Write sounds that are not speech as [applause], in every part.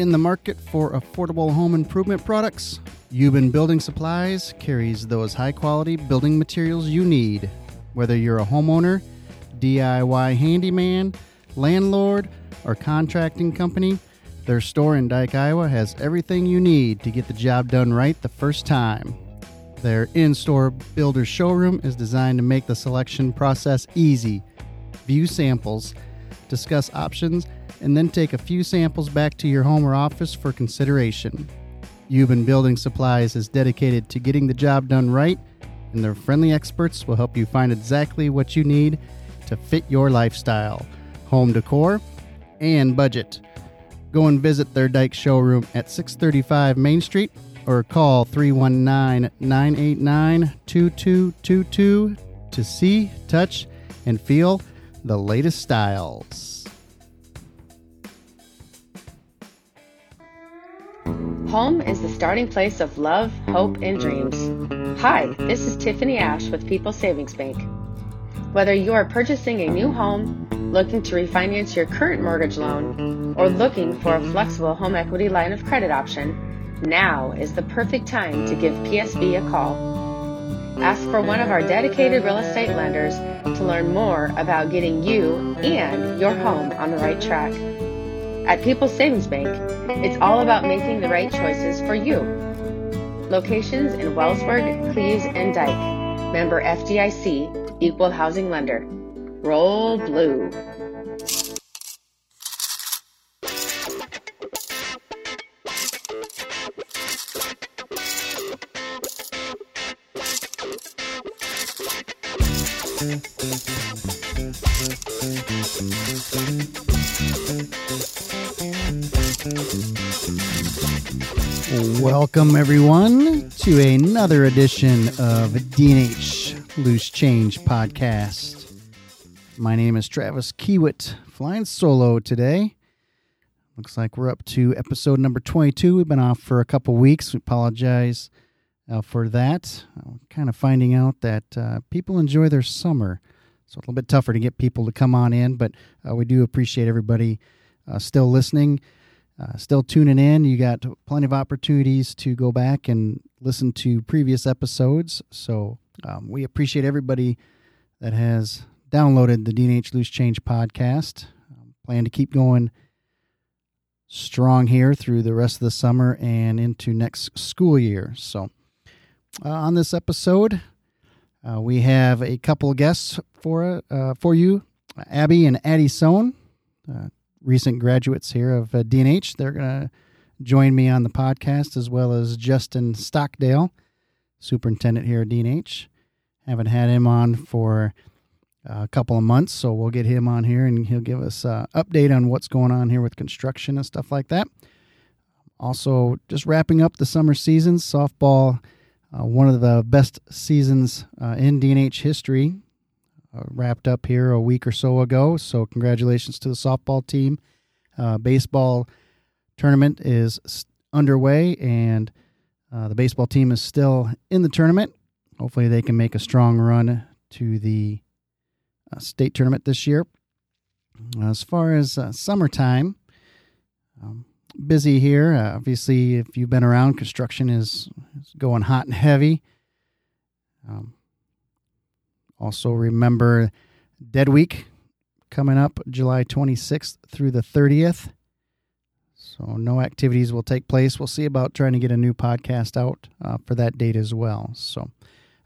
in the market for affordable home improvement products? Ubben Building Supplies carries those high quality building materials you need. Whether you're a homeowner, DIY handyman, landlord, or contracting company, their store in Dike, Iowa has everything you need to get the job done right the first time. Their in store builder showroom is designed to make the selection process easy. View samples, discuss options, and then take a few samples back to your home or office for consideration. Ubben Building Supplies is dedicated to getting the job done right, and their friendly experts will help you find exactly what you need to fit your lifestyle, home decor, and budget. Go and visit their Dike showroom at 635 Main Street or call 319 989 2222 to see, touch, and feel the latest styles. Home is the starting place of love, hope, and dreams. Hi, this is Tiffany Ash with People Savings Bank. Whether you are purchasing a new home, looking to refinance your current mortgage loan, or looking for a flexible home equity line of credit option, now is the perfect time to give PSB a call. Ask for one of our dedicated real estate lenders to learn more about getting you and your home on the right track. At People's Savings Bank, it's all about making the right choices for you. Locations in Wellsburg, Cleves, and Dike. Member FDIC, Equal Housing Lender. Roll Blue. Welcome, everyone, to another edition of DNH Loose Change Podcast. My name is Travis Kiewit, flying solo today. Looks like we're up to episode number 22. We've been off for a couple weeks. We apologize uh, for that. Uh, kind of finding out that uh, people enjoy their summer. So a little bit tougher to get people to come on in, but uh, we do appreciate everybody uh, still listening. Uh, still tuning in. You got plenty of opportunities to go back and listen to previous episodes. So um, we appreciate everybody that has downloaded the DNH Loose Change podcast. Um, plan to keep going strong here through the rest of the summer and into next school year. So uh, on this episode, uh, we have a couple guests for uh, for you, Abby and Addie Sohn uh, recent graduates here of uh, DNH. They're going to join me on the podcast, as well as Justin Stockdale, superintendent here at DNH. Haven't had him on for a couple of months, so we'll get him on here and he'll give us an update on what's going on here with construction and stuff like that. Also, just wrapping up the summer season, softball, uh, one of the best seasons uh, in DNH history uh, wrapped up here a week or so ago. So, congratulations to the softball team. Uh, baseball tournament is underway, and uh, the baseball team is still in the tournament. Hopefully, they can make a strong run to the uh, state tournament this year. As far as uh, summertime, um, busy here. Obviously, if you've been around, construction is, is going hot and heavy. Um, also, remember Dead Week coming up July 26th through the 30th. So, no activities will take place. We'll see about trying to get a new podcast out uh, for that date as well. So,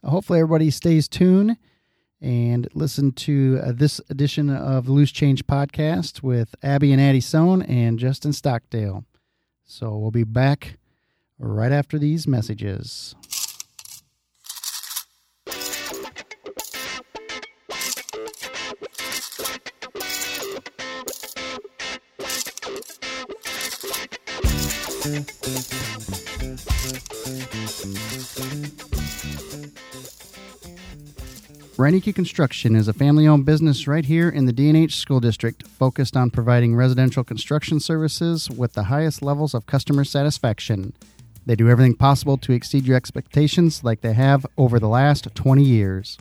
uh, hopefully, everybody stays tuned and listen to uh, this edition of Loose Change podcast with Abby and Addie Sohn and Justin Stockdale. So, we'll be back right after these messages. Reineke Construction is a family owned business right here in the DNH School District focused on providing residential construction services with the highest levels of customer satisfaction. They do everything possible to exceed your expectations like they have over the last 20 years.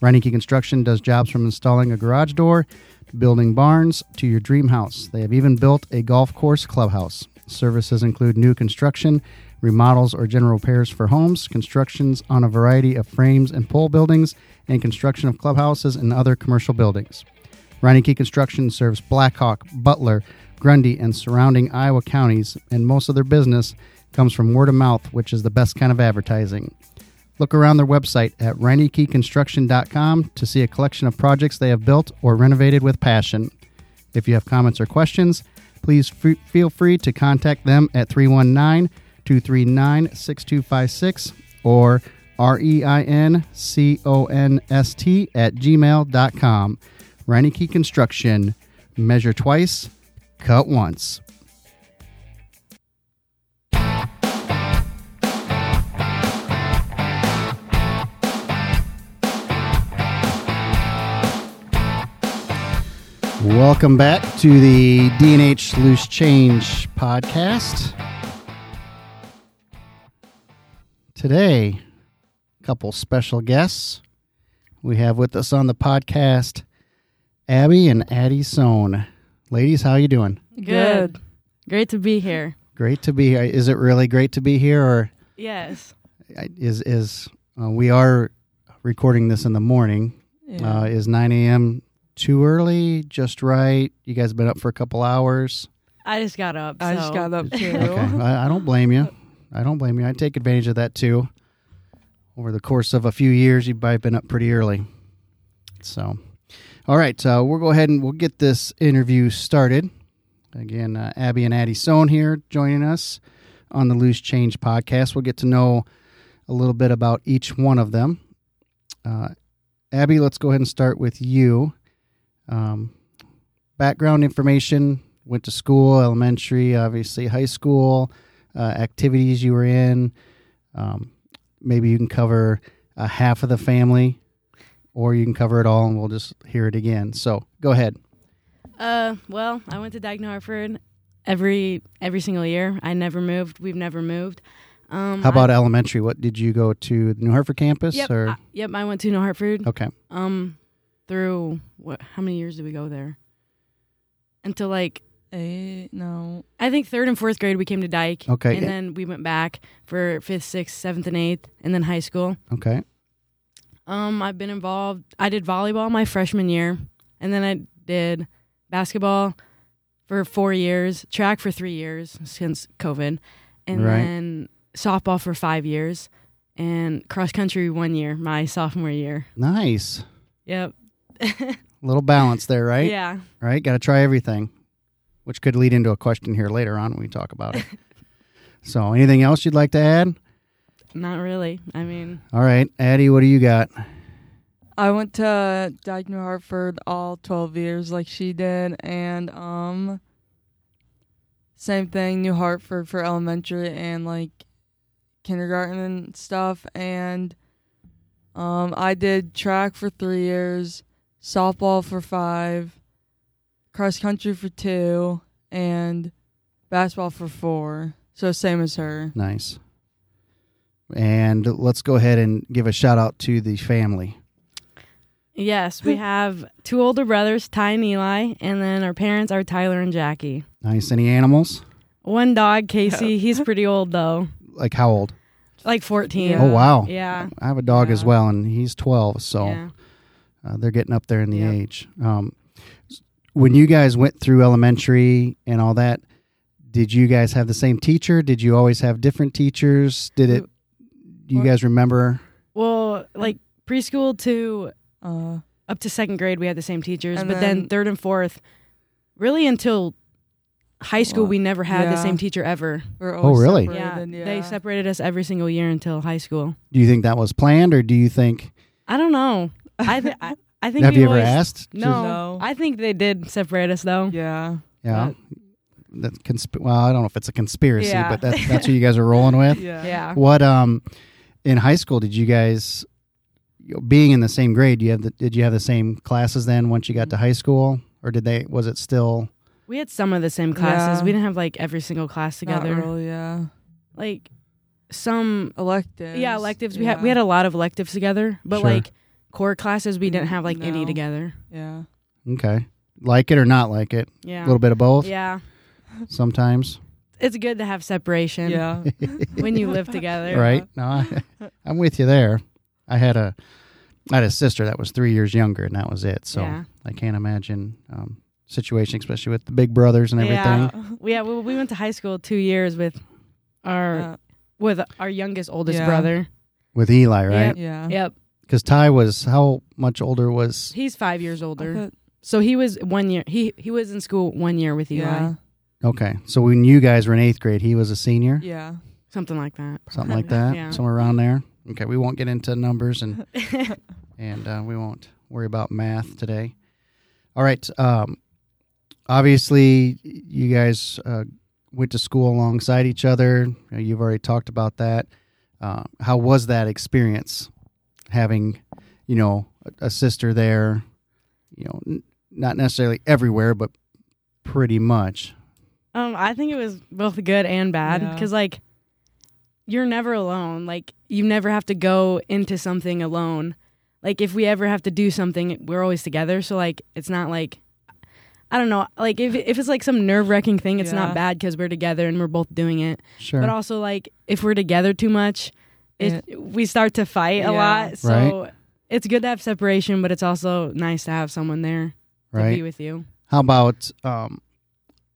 Reineke Construction does jobs from installing a garage door to building barns to your dream house. They have even built a golf course clubhouse. Services include new construction, remodels, or general repairs for homes, constructions on a variety of frames and pole buildings, and construction of clubhouses and other commercial buildings. Reineke Construction serves Blackhawk, Butler, Grundy, and surrounding Iowa counties, and most of their business comes from word of mouth, which is the best kind of advertising. Look around their website at ReinekeConstruction.com to see a collection of projects they have built or renovated with passion. If you have comments or questions, please f- feel free to contact them at 319 239 6256 or R E I N C O N S T at gmail.com. Reineke Construction. Measure twice, cut once. Welcome back to the DNH Loose Change podcast. Today, a couple special guests. We have with us on the podcast Abby and Addie Sohn. Ladies, how you doing? Good. Great to be here. Great to be here. Is it really great to be here, or Yes. is is uh, we are recording this in the morning? Uh, is nine a.m. too early? Just right? You guys have been up for a couple hours. I just got up. I just got up too. Okay, I, I don't blame you. I don't blame you. I take advantage of that too. Over the course of a few years, you've probably been up pretty early. So, all right, uh, we'll go ahead and we'll get this interview started. Again, uh, Abby and Addie Sohn here joining us on the Loose Change podcast. We'll get to know a little bit about each one of them. Uh, Abby, let's go ahead and start with you. Um, background information went to school, elementary, obviously high school, uh, activities you were in. Um, maybe you can cover uh, half of the family, or you can cover it all, and we'll just hear it again. So go ahead. Uh, well, I went to Dike New Hartford every every single year. I never moved. We've never moved. Um, How about I, elementary? What did you go to the New Hartford campus? Yep. or I, yep. I went to New Hartford. okay, Um, through what? How many years did we go there? Until like Eight, no. I think third and fourth grade we came to Dike. Okay. And then we went back for fifth, sixth, seventh, and eighth, and then high school. okay, Um, I've been involved. I did volleyball my freshman year, and then I did basketball for four years, track for three years since COVID, and Right. then softball for five years, and cross country one year, my sophomore year. nice. Yep. [laughs] little balance there, right? Yeah. Right. Got to try everything, which could lead into a question here later on when we talk about it. [laughs] so, anything else you'd like to add? Not really. I mean, All right, Addie, what do you got? I went to Dike New Hartford all 12 years like she did. And, um, same thing, New Hartford for elementary and like kindergarten and stuff. And, um, I did track for three years, softball for five, cross country for two, and basketball for four. So same as her. Nice. And let's go ahead and give a shout out to the family. yes, we have two older brothers, Ty and Eli, and then our parents are Tyler and Jackie. Nice. Any animals? One dog, Casey. [laughs] He's pretty old though, Like how old? like fourteen. Yeah. Oh wow. Yeah. I have a dog as well, and he's twelve, so Yeah. Uh, they're getting up there in the Yeah. age. Um, when you guys went through elementary and all that, did you guys have the same teacher? Did you always have different teachers? Did it? Do you Well- guys remember? Well, like preschool to Uh, up to second grade, we had the same teachers, but then, then- third and fourth, really until high school, Well, we never had the same teacher ever. Oh, really? Yeah, yeah. they separated us every single year until high school. Do you think that was planned, or do you think? I don't know. I th- I, I think Have you ever always- asked? No, No. I think they did separate us though. Yeah. Yeah. That consp- well, I don't know if it's a conspiracy, Yeah. but that, that's what you guys are rolling with. [laughs] Yeah. Yeah. What um in high school did you guys you know, being in the same grade, you have the, did you have the same classes then once you got to high school or did they was it still We had some of the same classes. Yeah. We didn't have like every single class together. Not really, yeah. Like some Electives. yeah, electives. We had we had a lot of electives together, but Sure. like core classes we didn't have like any together. Yeah. okay. like it or not like it? Yeah. A little bit of both. Yeah. Sometimes. It's good to have separation Yeah. [laughs] when you live together. Right. No, I, [laughs] I'm with you there. I had a I had a sister that was three years younger, and that was it. So Yeah. I can't imagine um, situation, especially with the big brothers and everything. Yeah. We, yeah, we, we went to high school two years with our Uh, with our youngest oldest Yeah. brother. With Eli, right? yeah. Yep. Because Ty was how much older was? He's five years older. thought- So he was one year. He he was in school one year with Eli, yeah. Okay, so when you guys were in eighth grade, he was a senior, Yeah. something like that. something like [laughs] that, Yeah. somewhere around there. Okay, we won't get into numbers and [laughs] and uh, we won't worry about math today. All right. Um, obviously, you guys uh, went to school alongside each other. Uh, You've already talked about that. Uh, how was that experience having, you know, a, a sister there? You know, n- not necessarily everywhere, but pretty much. Um, I think it was both good and bad Yeah. because like you're never alone. Like you never have to go into something alone. Like if we ever have to do something, we're always together. So like it's not like I don't know. Like if if it's like some nerve wracking thing, it's Yeah. not bad because we're together and we're both doing it. Sure. But also like if we're together too much, it, we start to fight Yeah. a lot. So Right. it's good to have separation, but it's also nice to have someone there to right. be with you. How about um,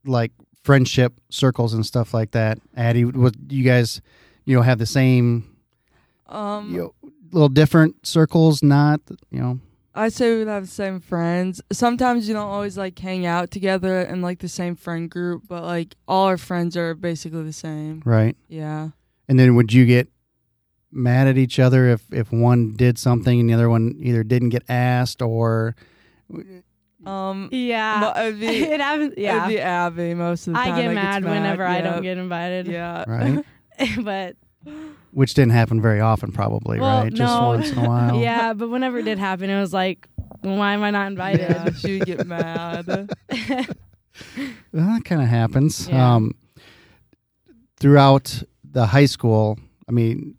like friendship circles and stuff like that? Addie, was you guys, you know, have the same, Um, you know, little different circles? Not, you know, I say we would have the same friends. Sometimes you don't always like hang out together in like the same friend group, but like all our friends are basically the same. right? Yeah. And then would you get mad at each other if if one did something and the other one either didn't get asked or Um. Yeah. mo- it'd be, [laughs] it happens. Yeah. It'd be Abby most of the time. I time. get that mad gets whenever I Yep. don't get invited. Yeah. right? [laughs] [laughs] but Which didn't happen very often, probably, Well, right? Just no. once in a while. yeah, but whenever it did happen, it was like, why am I not invited? Yeah, she would get mad. Well, that kind of happens. Yeah. Um, throughout the high school, I mean,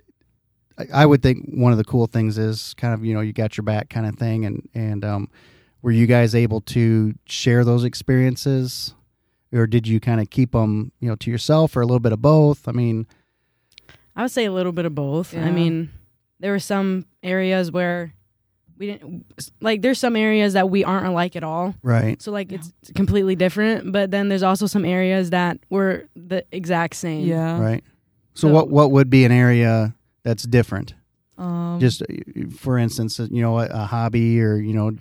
I, I would think one of the cool things is kind of you know you got your back kind of thing, and and um, were you guys able to share those experiences, or did you kind of keep them you know to yourself, or a little bit of both? I mean, I would say a little bit of both. I mean, there were some areas where we didn't like. There's some areas that we aren't alike at all. right, So like it's completely different. But then there's also some areas that were the exact same. yeah. right. So, So- what what would be an area that's different? Um, Just uh, for instance, you know, a, a hobby, or you know,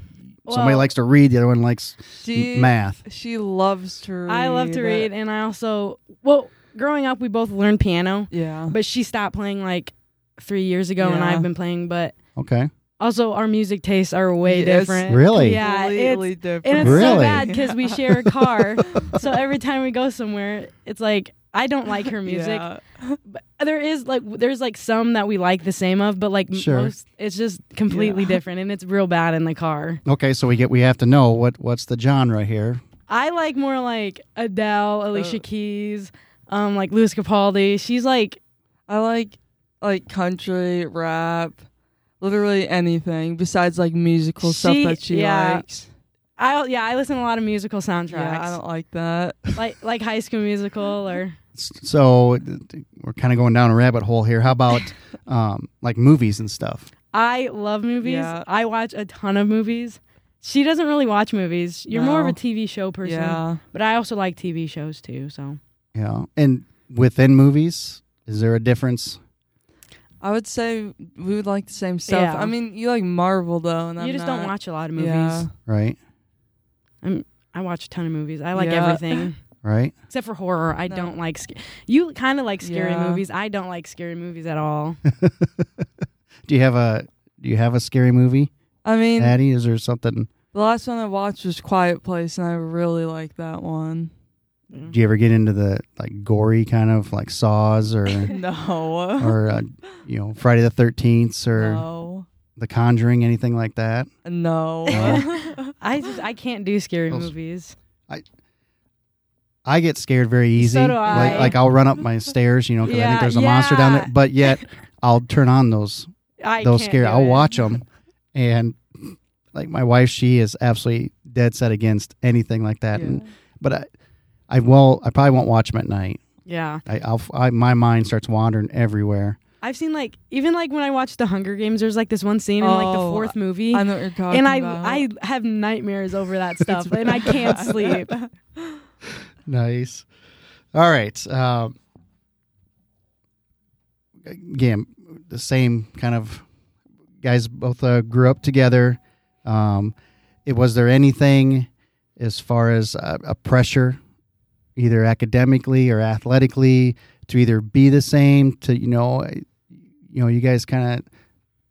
somebody Well, likes to read, the other one likes she math. she loves to read. I love to read, and I also well, growing up, we both learned piano, Yeah. but she stopped playing like three years ago, and I've been playing. But Okay. also, our music tastes are way Yes. different. Really? Yeah, it's different. and it's so Really? bad because we share a car. [laughs] so every time we go somewhere, it's like I don't like her [laughs] music. Yeah. But there is like there's like some that we like the same of, but like Sure. most, it's just completely Yeah. [laughs] different, and it's real bad in the car. Okay, so we get we have to know what what's the genre here. I like more like Adele, Alicia Uh. Keys, um, like Lewis Capaldi. She's like I like like country, rap, literally anything besides like musical stuff She- that she yeah. likes. I yeah I listen to a lot of musical soundtracks, Yeah, I don't like that. like like High School Musical or So we're kind of going down a rabbit hole here. How about [laughs] um, like movies and stuff? I love movies. Yeah. I watch a ton of movies. She doesn't really watch movies. You're more of a TV show person. Yeah. But I also like TV shows too. So Yeah, and within movies, is there a difference? I would say we would like the same stuff. Yeah. I mean, you like Marvel though, and you I'm just not. don't watch a lot of movies. Yeah. Right, I watch a ton of movies. I like Yeah. everything [laughs] right. except for horror. I No. don't like. Sc- you kind of like scary Yeah. movies. I don't like scary movies at all. [laughs] do you have a do you have a scary movie, I mean, Addie? Is there something? the last one I watched was Quiet Place, and I really like that one. Do you ever get into the like gory kind of like Saws or [laughs] no. or uh, you know Friday the Thirteenth or no. The Conjuring, anything like that? No. [laughs] I just I can't do scary Those- movies. I get scared very easy. So do Like, I. like I'll run up my [laughs] stairs, you know, because I think there's a monster down there. yeah. But yet, [laughs] I'll turn on those I those can't scary. do I'll it. watch them, [laughs] and like my wife, she is absolutely dead set against anything like that. Yeah. And but I, I will. I probably won't watch them at night. Yeah. I, I'll. I, my mind starts wandering everywhere. I've seen like even like when I watched The Hunger Games, there's like this one scene in like the Oh, fourth movie. I know what you're talking and I about. I have nightmares over that stuff and I can't sleep. Nice. All right. Um, again, the same kind of guys both uh, grew up together. Um, it was there anything as far as uh, a pressure, either academically or athletically, to either be the same? To you know, you know, you guys kind of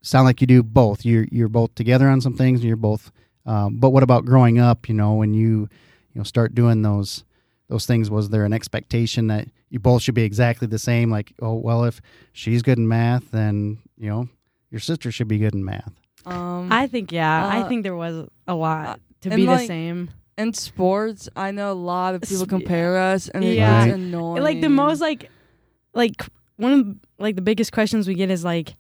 sound like you do both. You're you're both together on some things, and you're both. Um, but what about growing up? You know, when you you know start doing those those things was there an expectation that you both should be exactly the same like oh well if she's good in math then you know your sister should be good in math um, I think yeah. I Uh, think there was a lot to and, be the same. in sports, I know a lot of people compare us, and it's Yeah. Right. annoying. Like the most like like one of like the biggest questions we get is like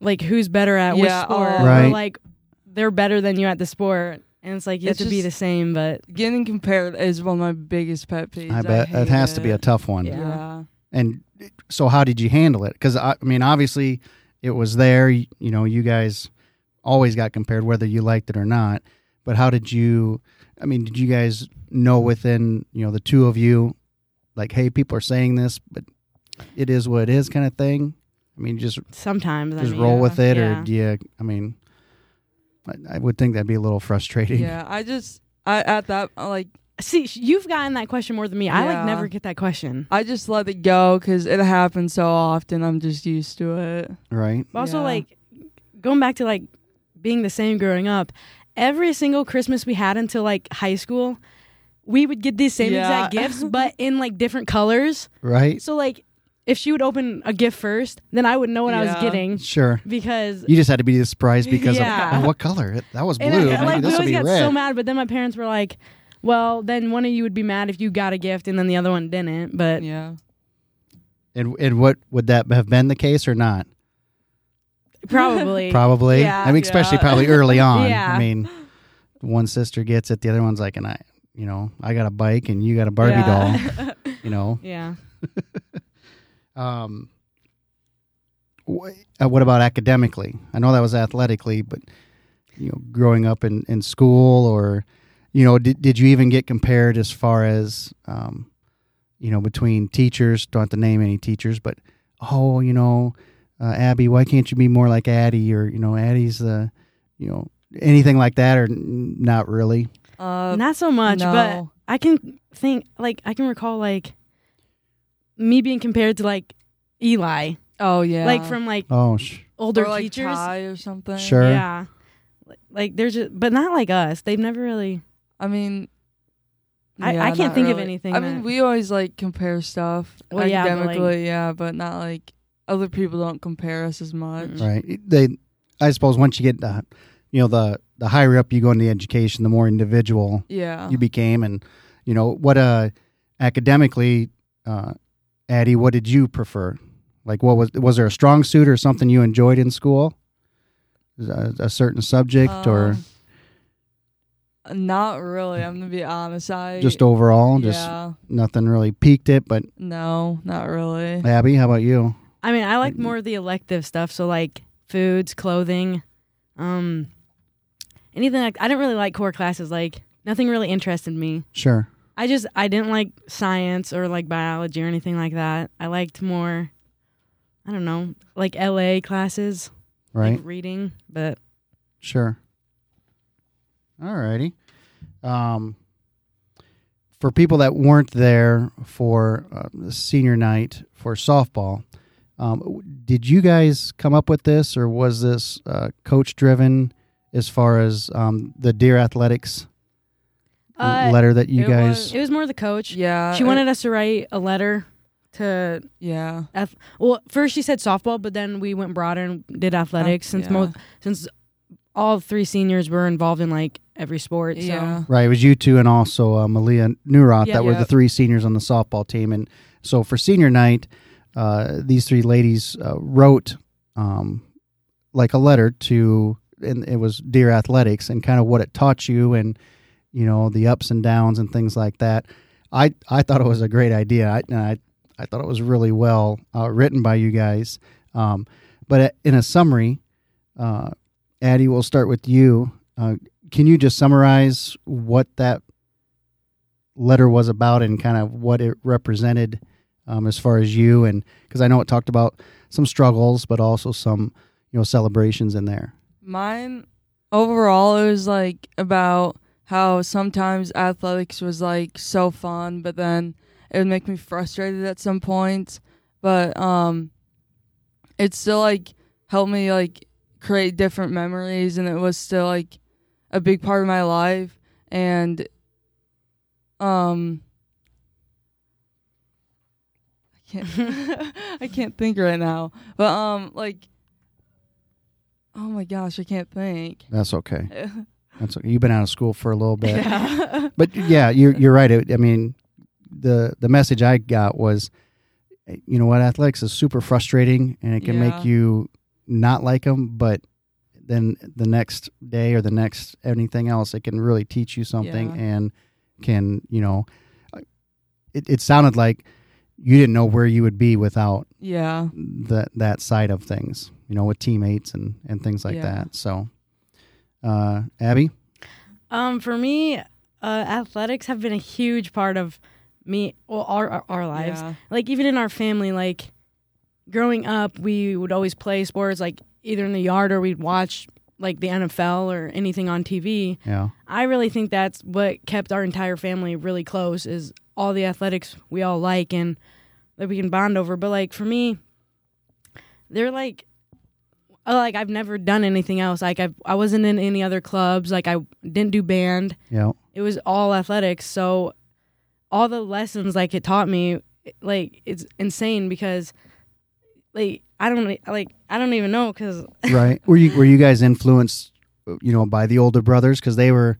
like who's better at which Yeah, sport oh. or like they're better than you at the sport and it's like you It's have to be the same but getting compared is one of my biggest pet peeves. i bet hate it has to be a tough one Yeah. Yeah. and so how did you handle it because I, I mean obviously it was there you, you know you guys always got compared whether you liked it or not but how did you i mean did you guys know within you know the two of you like hey people are saying this but it is what it is kind of thing i mean just sometimes I just mean, roll with it yeah. or do you i mean I, I would think that'd be a little frustrating Yeah, I just I at that like See, you've gotten that question more than me. I like Yeah. never get that question. I just let it go because it happens so often. I'm just used to it. right But also, Yeah. like going back to like being the same growing up, every single Christmas we had until like high school, we would get these same Yeah. exact gifts, [laughs] but in like different colors. right So like, if she would open a gift first, then I would know what I was Yeah. getting sure because. you just had to be surprised because Yeah. of oh, what color It- that was blue and I, Maybe like, we this will always be got red so mad, but then my parents were like, "Well, then one of you would be mad if you got a gift and then the other one didn't." But Yeah. and and what would that have been the case or not probably, [laughs] Probably. Yeah. I mean, especially Yeah. probably early [laughs] on. Yeah. I mean, one sister gets it, the other one's like, and I, you know, I got a bike and you got a Barbie Yeah. doll. [laughs] You know. yeah. Um. wh- uh, what about academically? I know that was athletically, but you know, growing up in in school, or you know, did did you even get compared as far as um, you know, between teachers? Don't have to name any teachers, but oh, you know, uh, Abby, why can't you be more like Addie? Or you know, Addie's the, you know, anything like that, or n- not really? Uh, Not so much, but. I can think like I can recall like me being compared to like Eli, oh yeah. like from like Oh, sh- older or like teachers. Ty or something. Sure. Yeah, Like- like there's just, but not like us. They've never really. I mean. I- yeah, I can't not think of anything I mean, that- we always like compare stuff Well, yeah, but, like- academically, yeah, but not like other people don't compare us as much. Mm. right. They, I suppose, once you get, uh, you know, the the higher up you go in the education, the more individual Yeah. you became, and you know what. Uh, academically, uh, Addie, what did you prefer? Like, what was was there a strong suit or something you enjoyed in school? A, a certain subject or Um, Not really. I'm gonna be honest. I just overall, just yeah. nothing really piqued it. But No, not really. Abby, how about you? I mean, I like more of the elective stuff. So like foods, clothing, um, anything like. I didn't really like core classes. Like nothing really interested me. Sure. I just I didn't like science or like biology or anything like that. I liked more. I don't know, like LA classes, Right. like reading, but Sure. All righty. Um, for people that weren't there for uh, senior night for softball, um, did you guys come up with this, or was this uh, coach driven as far as um, the Deer Athletics uh, letter that you it guys? was- it was more the coach. Yeah. she it- wanted us to write a letter to Yeah. Ath- well, first she said softball, but then we went broader and did athletics since yeah. most since all three seniors were involved in like every sport. So. Yeah. Right, it was you two and also uh, Malia Neuroth Yeah. that were the three seniors on the softball team. And so for senior night, uh, these three ladies uh, wrote um, like a letter to, and it was Dear Athletics and kind of what it taught you and you know, the ups and downs and things like that. I I thought it was a great idea. I I, I thought it was really well uh, written by you guys. Um, but in a summary, uh, Addie, we'll start with you. Uh, can you just summarize what that letter was about and kind of what it represented um, as far as you and because I know it talked about some struggles, but also some you know celebrations in there. Mine overall, it was like about how sometimes athletics was like so fun, but then it would make me frustrated at some points. But um, it still like helped me like create different memories, and it was still like a big part of my life. And um, I can't [laughs] [laughs] I can't think right now, but um, like Oh my gosh, I can't think. That's okay. [laughs] That's okay. You've been out of school for a little bit, yeah. [laughs] but yeah, you're you're right. I mean, the the message I got was, eh, you know what, athletics is super frustrating, and it can Yeah. make you not like them, but then the next day or the next anything else, it can really teach you something Yeah. and can you know, eh, it it sounded like you didn't know where you would be without yeah. that that side of things, you know, with teammates and and things like Yeah. that. So, uh, Abby, Um, for me, uh, athletics have been a huge part of me, well, our our, our lives. Yeah. Like even in our family, like growing up, we would always play sports, like either in the yard or we'd watch like the NFL or anything on TV. yeah, I really think that's what kept our entire family really close is all the athletics we all like and that we can bond over. But like for me, they're like Oh, like I've never done anything else. Like I I wasn't in any other clubs. Like I didn't do band. yeah, It was all athletics. So all the lessons like it taught me like it's insane because like I don't like I don't even know cuz [laughs] right. Were you were you guys influenced, you know, by the older brothers because they were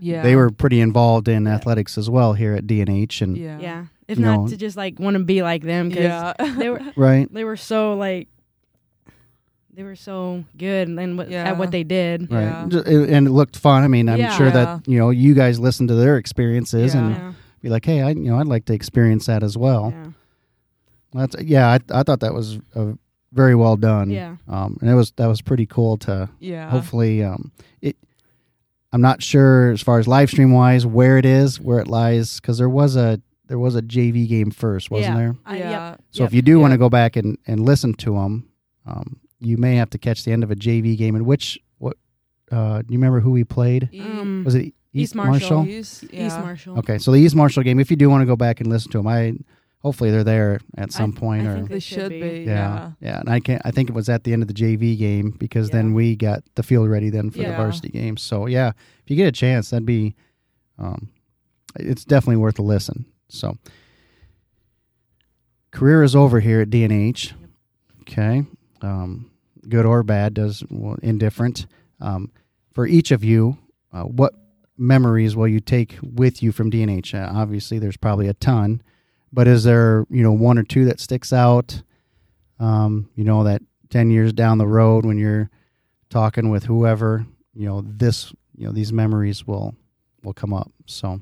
Yeah. they were pretty involved in athletics as well here at DNH and Yeah. yeah, if not know- to just like want to be like them cuz Yeah. they were [laughs] right, they were so like they were so good and what, Yeah. at what they did. right, Yeah. And it looked fun. I mean, I'm Yeah. sure that you know you guys listened to their experiences Yeah. and Yeah. be like, hey, I you know I'd like to experience that as well. Yeah. That's yeah, I I thought that was uh, very well done. Yeah. um, and it was that was pretty cool to Yeah. hopefully um it i'm not sure as far as live stream wise where it is where it lies because there was a there was a jv game first wasn't Yeah. there I- yeah. yep. so Yep. if you do want to go back and and listen to them um you may have to catch the end of a jv game in which what uh do you remember who we played Um, was it East Marshall. East, East yeah. Marshall. okay so the east marshall game if you do want to go back and listen to them i hopefully they're there at some I point or think They They should should be. be. yeah, yeah, and I can't. I think it was at the end of the JV game because then we got the field ready then for the varsity game. So yeah, if you get a chance, that'd be, um, it's definitely worth a listen. So career is over here at DNH. Okay, um, good or bad, does well, indifferent. Um, for each of you, uh, what memories will you take with you from DNH? Uh, obviously, there's probably a ton, but is there you know one or two that sticks out? Um, you know that ten years down the road when you're talking with whoever, you know this, you know these memories will will come up. So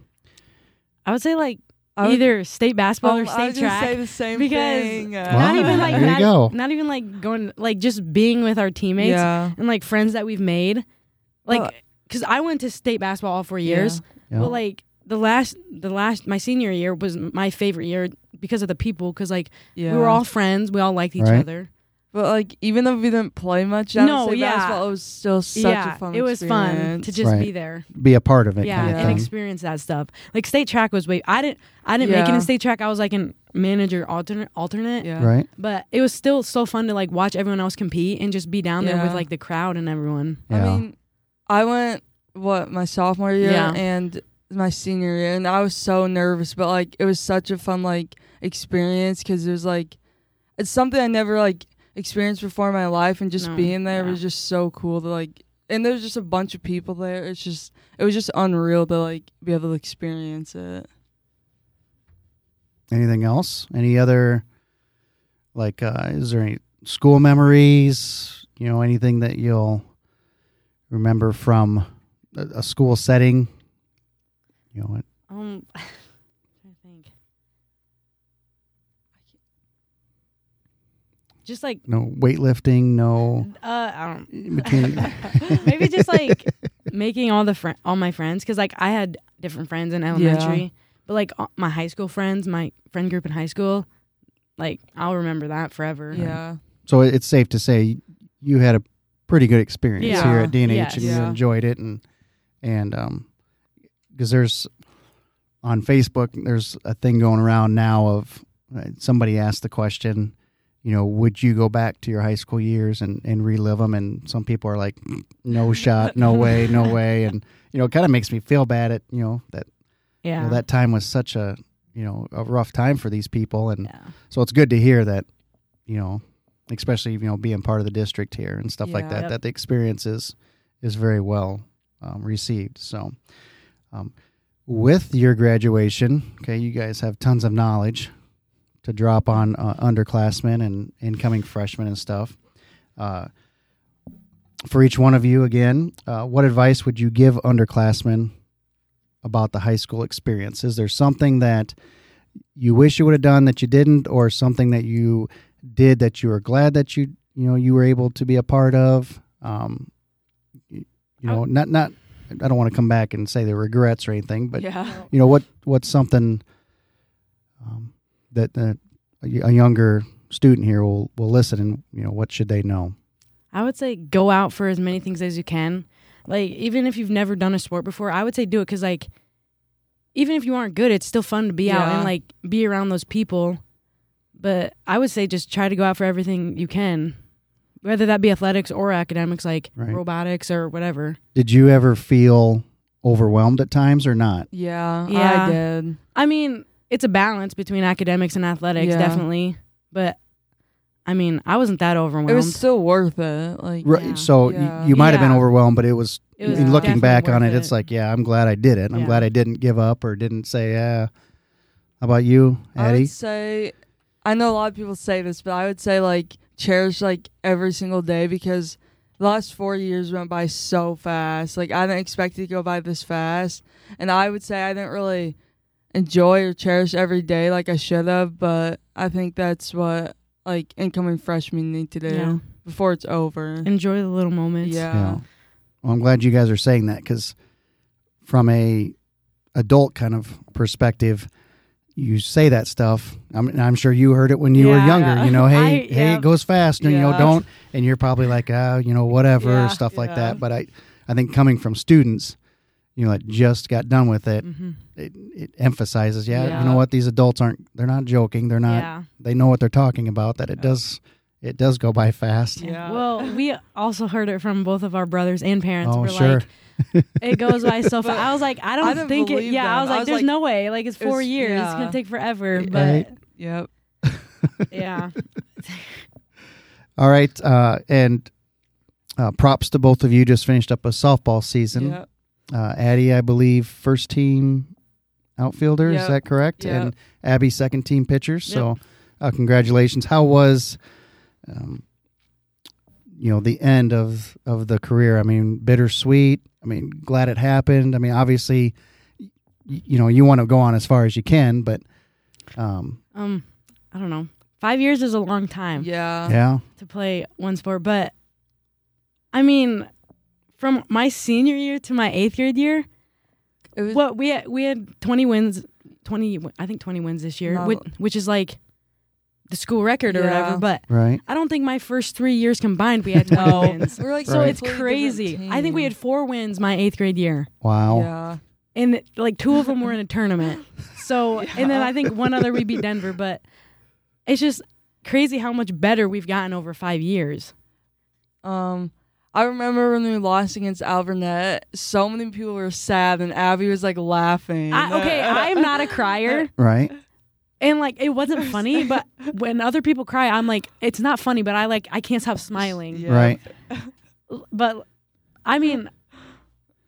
I would say like I would- either state basketball or state was gonna track. say the same because thing. uh, Wow, not even like not, go. not even like going like just being with our teammates Yeah. and like friends that we've made. Like because I went to state basketball all four years. yeah. But like the last the last my senior year was my favorite year because of the people because like Yeah. we were all friends we all liked each Right. other But like, even though we didn't play much, out No, of state yeah. basketball, it was still such yeah a fun. it was fun experience. to just Right. be there be a part of it. yeah, kind of and thing. experience that stuff like state track was way I didn't I didn't make it Yeah. in state track I was like an manager alternate alternate Yeah. right? but it was still so fun to like watch everyone else compete and just be down there with Yeah. like the crowd and everyone Yeah. I mean, I went what my sophomore year Yeah. and my senior year, and I was so nervous, but like it was such a fun like experience because it was like it's something I never like experienced before in my life, and just No, being there yeah. was just so cool to like. And there's just a bunch of people there. It's just it was just unreal to like be able to experience it. Anything else? Any other like uh is there any school memories, you know, anything that you'll remember from a, a school setting You know, what? Um, [laughs] I think. Just like no weightlifting, no uh, I don't [laughs] between. [laughs] maybe just like making all the fri all my friends because like I had different friends in elementary, but like all- my high school friends, my friend group in high school, like I'll remember that forever. Yeah. so it's safe to say you had a pretty good experience Yeah. here at DNH Yes. and you Yeah. enjoyed it and and um because there's on Facebook there's a thing going around now of uh, somebody asked the question you know would you go back to your high school years and and relive them and some people are like no shot no [laughs] way no way and you know it kind of makes me feel bad at you know that you yeah, know, that time was such a you know a rough time for these people and yeah. so it's good to hear that, you know, especially you know being part of the district here and stuff like that, Yep. that the experience is is very well um, received. So, um, with your graduation, okay, you guys have tons of knowledge to drop on uh, underclassmen and incoming freshmen and stuff. Uh, for each one of you, again, uh, what advice would you give underclassmen about the high school experience? Is there something that you wish you would have done that you didn't, or something that you did that you were glad that you you know you were able to be a part of? Um, you, you know, not not. I don't want to come back and say the regrets or anything, but yeah. you know what what's something that uh, a, a younger student here will will listen and you know what should they know? I would say go out for as many things as you can. Like even if you've never done a sport before, I would say do it because like even if you aren't good, it's still fun to be out and like be around those people. But I would say just try to go out for everything you can, whether that be athletics or academics, like Right. robotics or whatever. Did you ever feel overwhelmed at times or not? Yeah. Yeah. I did. I mean, it's a balance between academics and athletics, Yeah. definitely. But I mean, I wasn't that overwhelmed. It was still worth it. Like Right. Yeah. So Yeah. you, you might have been Yeah. overwhelmed, but it was, It was in looking definitely back on worth it, it's it. like, yeah, I'm glad I did it. I'm Yeah. glad I didn't give up or didn't say, yeah. How about you, I Addie? would say, I know a lot of people say this, but I would say like cherish like every single day because the last four years went by so fast. Like I didn't expect it to go by this fast, and I would say I didn't really enjoy or cherish every day like I should have. But I think that's what like incoming freshmen need to do Yeah. before it's over. enjoy the little moments. yeah. Yeah. Well, I'm glad you guys are saying that because from a adult kind of perspective, you say that stuff. I'm, I'm sure you heard it when you were Yeah. younger. You know, hey, [laughs] I- hey, yeah. it goes fast, and you know, don't. And you're probably like, ah, you know, whatever, Yeah, stuff like that. But I, I think coming from students, you know, that just got done with it, hmm it, it emphasizes, yeah, you know what, these adults aren't, they're not joking, they're not, yeah. they know what they're talking about. That it does, it does go by fast. Yeah. Well, we also heard it from both of our brothers and parents. Oh, We're sure. like, it [laughs] goes by so fast. I was like, I don't I think it. believe Yeah, I them. was I like, was there's like- no way. Like it's four was- years. It's gonna take forever. Right. But Yep. [laughs] yeah, All right, uh, and uh, props to both of you. Just finished up a softball season. Yep. Uh, Addie, I believe, first team outfielder. Is that correct? Yep. And Abby, second team pitcher. So, uh, congratulations. How was, um, you know, the end of of the career? I mean, bittersweet. I mean, glad it happened. I mean, obviously, y- you know, you want to go on as far as you can, but um, um, I don't know. Five years is a long time Yeah. yeah, to play one sport, but I mean, from my senior year to my eighth grade year, It was what we had, we had twenty wins, twenty I think twenty wins this year, No. which, which is like the school record or Yeah. whatever. But right. I don't think my first three years combined we had 20 No. wins. [laughs] We're like So Right. it's crazy. I think we had four wins my eighth grade year, Wow. Yeah. and like two of them were in a tournament. So [laughs] and then I think one other we beat Denver, but it's just crazy how much better we've gotten over five years. Um, I remember when we lost against Alvernet, so many people were sad, and Abby was like laughing. I, okay, I'm not a crier, [laughs] Right. and like it wasn't funny, but when other people cry, I'm like, it's not funny, but I like I can't stop smiling. Yeah. Right. But I mean,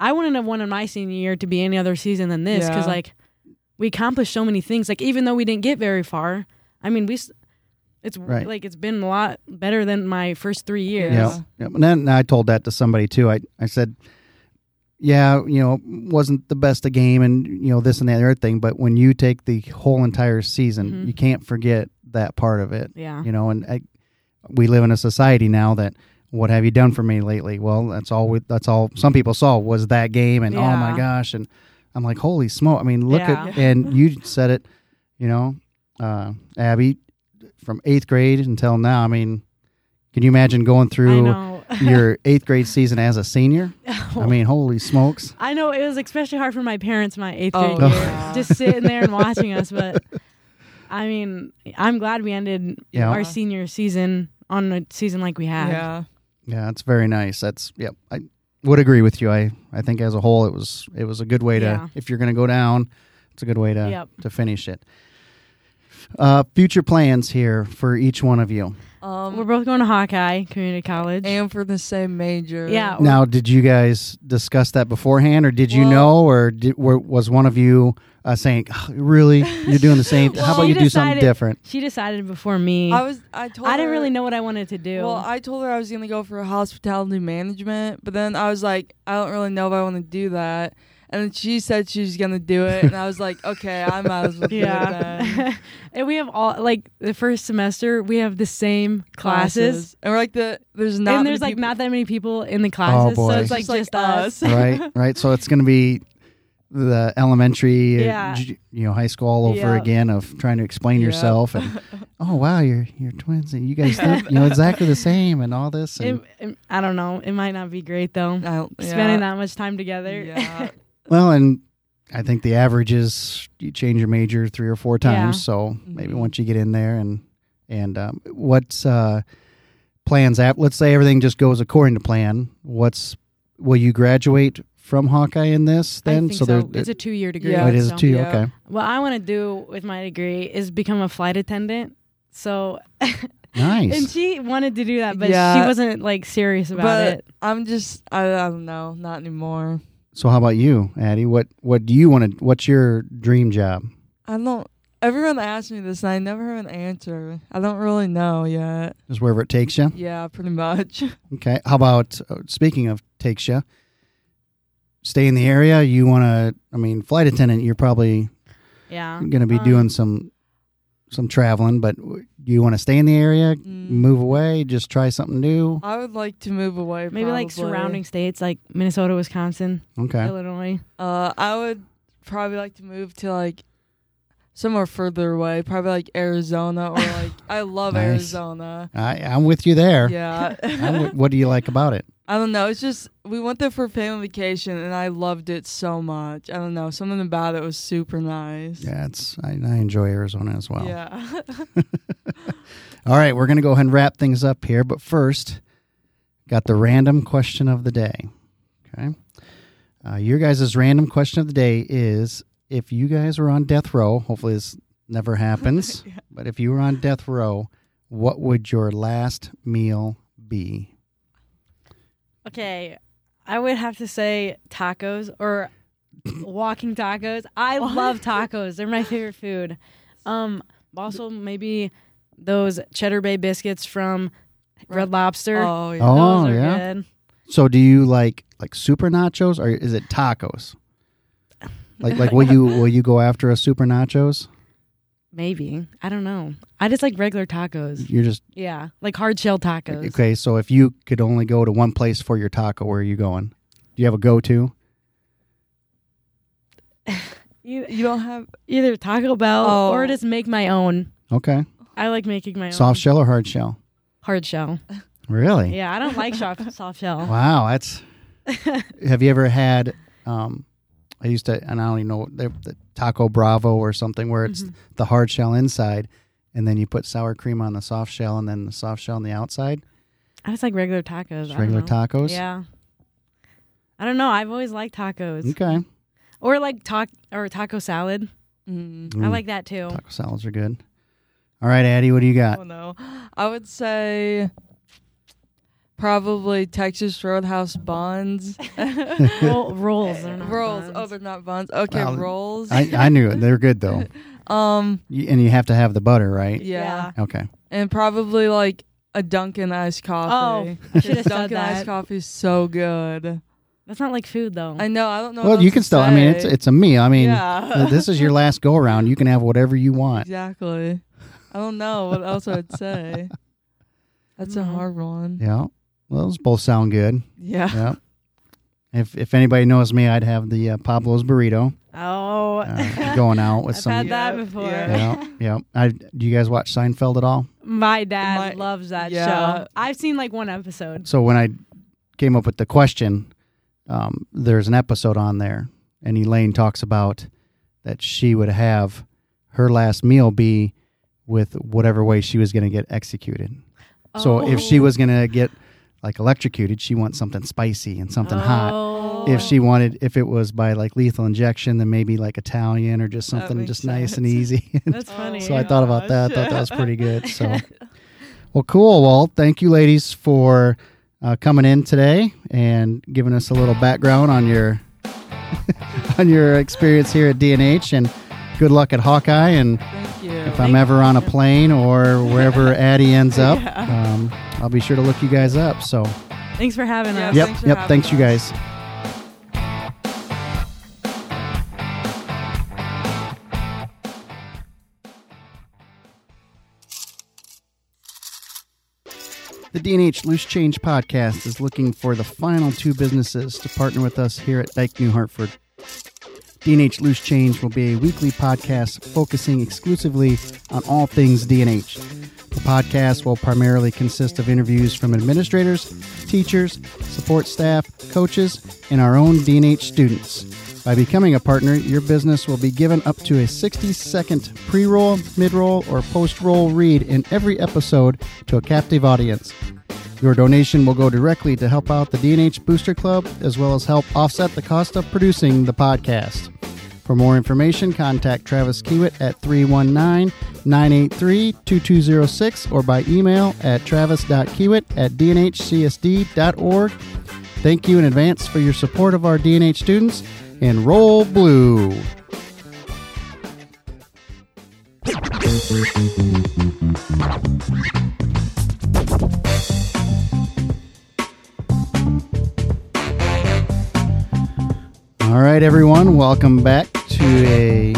I wouldn't have wanted my senior year to be any other season than this because Yeah. like we accomplished so many things. Like even though we didn't get very far, I mean we. S- It's Right. like it's been a lot better than my first three years. Yeah. yeah. And then I told that to somebody too. I, I said, yeah, you know, wasn't the best a game and, you know, this and that and the other thing. But when you take the whole entire season, Mhm. you can't forget that part of it, Yeah. you know, and I, we live in a society now that, what have you done for me lately? Well, that's all. We, that's all. Some people saw was that game, and oh my gosh, and I'm like, holy smoke! I mean, look at and [laughs] you said it, you know, uh, Abby, from eighth grade until now. I mean, can you imagine going through [laughs] your eighth grade season as a senior? [laughs] I mean, holy smokes! I know it was especially hard for my parents my eighth Oh, grade year, yeah. just sitting there and [laughs] watching us. But I mean, I'm glad we ended Yeah. our senior season on a season like we had. Yeah. Yeah, it's very nice. That's yep. I would agree with you. I I think as a whole, it was it was a good way to Yeah. if you're going to go down, it's a good way to Yep. to finish it. Uh, future plans here for each one of you. Um, We're both going to Hawkeye Community College. and for the same major. Yeah. Now, did you guys discuss that beforehand, or did you Well- know, or did, were, was one of you uh, saying, "Ugh, "Really, you're doing the same? [laughs] How about you she do something different?" she decided before me. I was. I told. I didn't her- really know what I wanted to do. Well, I told her I was gonna go for hospitality management, but then I was like, I don't really know if I want to do that. And then she said she was gonna do it, and I was like, okay, I might as well do it yeah. [laughs] and we have all like the first semester we have the same classes. and we're like the there's not and there's like people- not that many people in the classes, boy. so it's It's like just like just us. us. right, right. [laughs] So it's going to be the elementary, uh, Yeah. j- you know, high school all over Yeah. again of trying to explain Yeah. yourself and [laughs] oh wow, you're you're twins and you guys think you know exactly the same and all this. And, It- it- I don't know. It might not be great though. I don't- yeah. Spending that much time together. Yeah. Well, and I think the average is you change your major three or four times. Yeah. So maybe Mhm. once you get in there and and um, what's uh, plans? At let's say everything just goes according to plan. What's will you graduate from Hawkeye in this I then? think so. there- it's a two year degree. Yeah. oh, it is so. too. Yeah. Okay, What I want to do with my degree is become a flight attendant. So, [laughs] nice. and she wanted to do that, but Yeah. she wasn't like serious about But it. I'm just I, I don't know, not anymore. So how about you, Addie? What what do you want to? What's your dream job? I don't. Everyone asks me this, and I never have an answer. I don't really know yet. Just wherever it takes you. Yeah, pretty much. [laughs] Okay. How about uh, speaking of takes you? Stay in the area. You want to? I mean, flight attendant. You're probably Yeah. going to be Um, doing some some traveling, but w- do you want to stay in the area? Mm. Move away? Just try something new? I would like to move away. Maybe like surrounding states like Minnesota, Wisconsin, Okay. Illinois. Uh, I would probably like to move to like somewhere further away, probably like Arizona or [laughs] like I love Nice. Arizona. I, I'm with you there. Yeah. [laughs] I'm what do you like about it? I don't know. It's just we went there for family vacation and I loved it so much. I don't know. Something about it was super nice. Yeah, it's I, I enjoy Arizona as well. Yeah. [laughs] All right, we're going to go ahead and wrap things up here, but first, got the random question of the day. Okay. Uh, your guys' random question of the day is if you guys were on death row, hopefully this never [laughs] happens, Yeah. but if you were on death row, what would your last meal be? Okay, I would have to say tacos or [coughs] walking tacos. I love tacos. They're my favorite food. Um, also maybe those Cheddar Bay biscuits from Red Lobster. oh yeah. Oh, Those are yeah. good. So, do you like like super nachos or is it tacos? Like like will you will you go after a super nachos? Maybe. I don't know. I just like regular tacos. You're just Yeah, like hard shell tacos. okay. So if you could only go to one place for your taco, where are you going? Do you have a go to? [laughs] You, You don't have either Taco Bell Oh. or just make my own. Okay, I like making my own. soft shell or hard shell? Hard shell. Really? Yeah, I don't like soft soft shell. Wow, that's. [laughs] have you ever had? Um, I used to, and I don't even know the, the Taco Bravo or something where it's Mhm. the hard shell inside, and then you put sour cream on the soft shell, and then the soft shell on the outside. I just like regular tacos. Just regular know. tacos. Yeah. I don't know. I've always liked tacos. Okay. Or like tac or taco salad. mm, I Mm, like that too. taco salads are good. All right, Addie, what do you got? Oh no. I would say probably Texas Roadhouse buns. [laughs] Roll, rolls. They're not rolls. buns. Oh, they're not buns. Okay, Well, rolls. I, I knew it. They're good though, [laughs] um, You- and you have to have the butter, right? yeah. Okay. and probably like a Dunkin' iced coffee. Oh, I should have [laughs] said Dunkin' iced that. coffee is so good. That's not like food though. I know. I don't know. well, what you else can to still. I mean, it's say. it's a meal. I mean, Yeah. this is your last go around. You can have whatever you want. exactly. I don't know what else I'd say. That's a Mhm. hard one. Yeah. Well, those both sound good. Yeah. Yeah. if if anybody knows me, I'd have the uh, Pablo's burrito oh, uh, going out [laughs] with I've some. had that Yeah, before. yeah. yeah, yeah. I, do you guys watch Seinfeld at all? My dad My- loves that yeah. show. I've seen like one episode. So when I came up with the question, um, there's an episode on there, and Elaine talks about that she would have her last meal be with whatever way she was going to get executed. So if she Oh. was going to get like electrocuted, she wants something spicy and something hot. Oh. If she wanted, if it was by like lethal injection, then maybe like Italian or just something makes just nice and easy. [laughs] That's Oh, funny. so I thought about that. I thought that was pretty good. So, [laughs] well, cool. Well, thank you, ladies, for uh, coming in today and giving us a little background on your [laughs] on your experience here at DNH. And good luck at Hawkeye. And Thank you. if I'm ever on a plane or wherever [laughs] Addie ends up, Yeah. um, I'll be sure to look you guys up. So, Thanks for having us. yep, thanks yep. having Thanks, you guys. The DNH Loose Change podcast is looking for the final two businesses to partner with us here at Dike New Hartford. DNH Loose Change will be a weekly podcast focusing exclusively on all things DNH. The podcast will primarily consist of interviews from administrators, teachers, support staff, coaches, and our own DNH students. By becoming a partner, your business will be given up to a 60 second pre roll, mid roll, or post roll read in every episode to a captive audience. Your donation will go directly to help out the DNH Booster Club as well as help offset the cost of producing the podcast. For more information, contact Travis Kiewit at 319 983 2206 or by email at travis.kiewit at dnhcsd.org. Thank you in advance for your support of our DNH students and roll blue. Right, everyone, welcome back to a,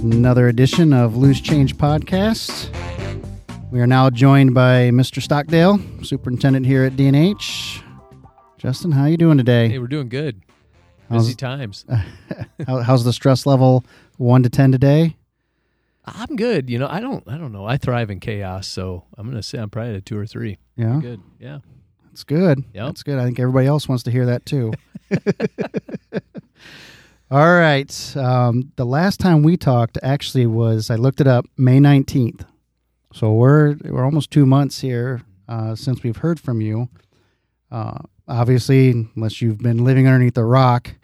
another edition of Loose Change Podcast. We are now joined by Mr. Stockdale, superintendent here at DNH. Justin, how are you doing today? Hey, we're doing good. How's- Busy times. [laughs] How, how's the stress level one to ten today? I'm good. You know, I don't. I don't know. I thrive in chaos, so I'm gonna say I'm probably at a two or three. Yeah, Good. Yeah. that's good. Yeah, That's good. I think everybody else wants to hear that too. [laughs] [laughs] All right. Um, the last time we talked actually was I looked it up May nineteenth. So we're we're almost two months here uh, since we've heard from you. Uh, obviously, unless you've been living underneath a rock,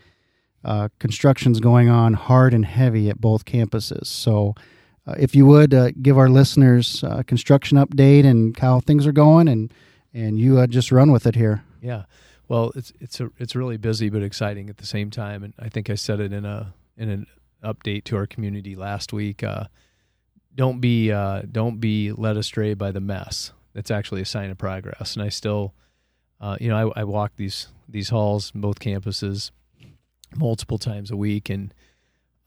uh, construction's going on hard and heavy at both campuses. So, uh, if you would uh, give our listeners a construction update and how things are going, and and you uh, just run with it here. Yeah. Well, it's it's a, it's really busy but exciting at the same time, and I think I said it in a in an update to our community last week. Uh, don't be uh, don't be led astray by the mess. That's actually a sign of progress. And I still, uh, you know, I, I walk these these halls, both campuses, multiple times a week, and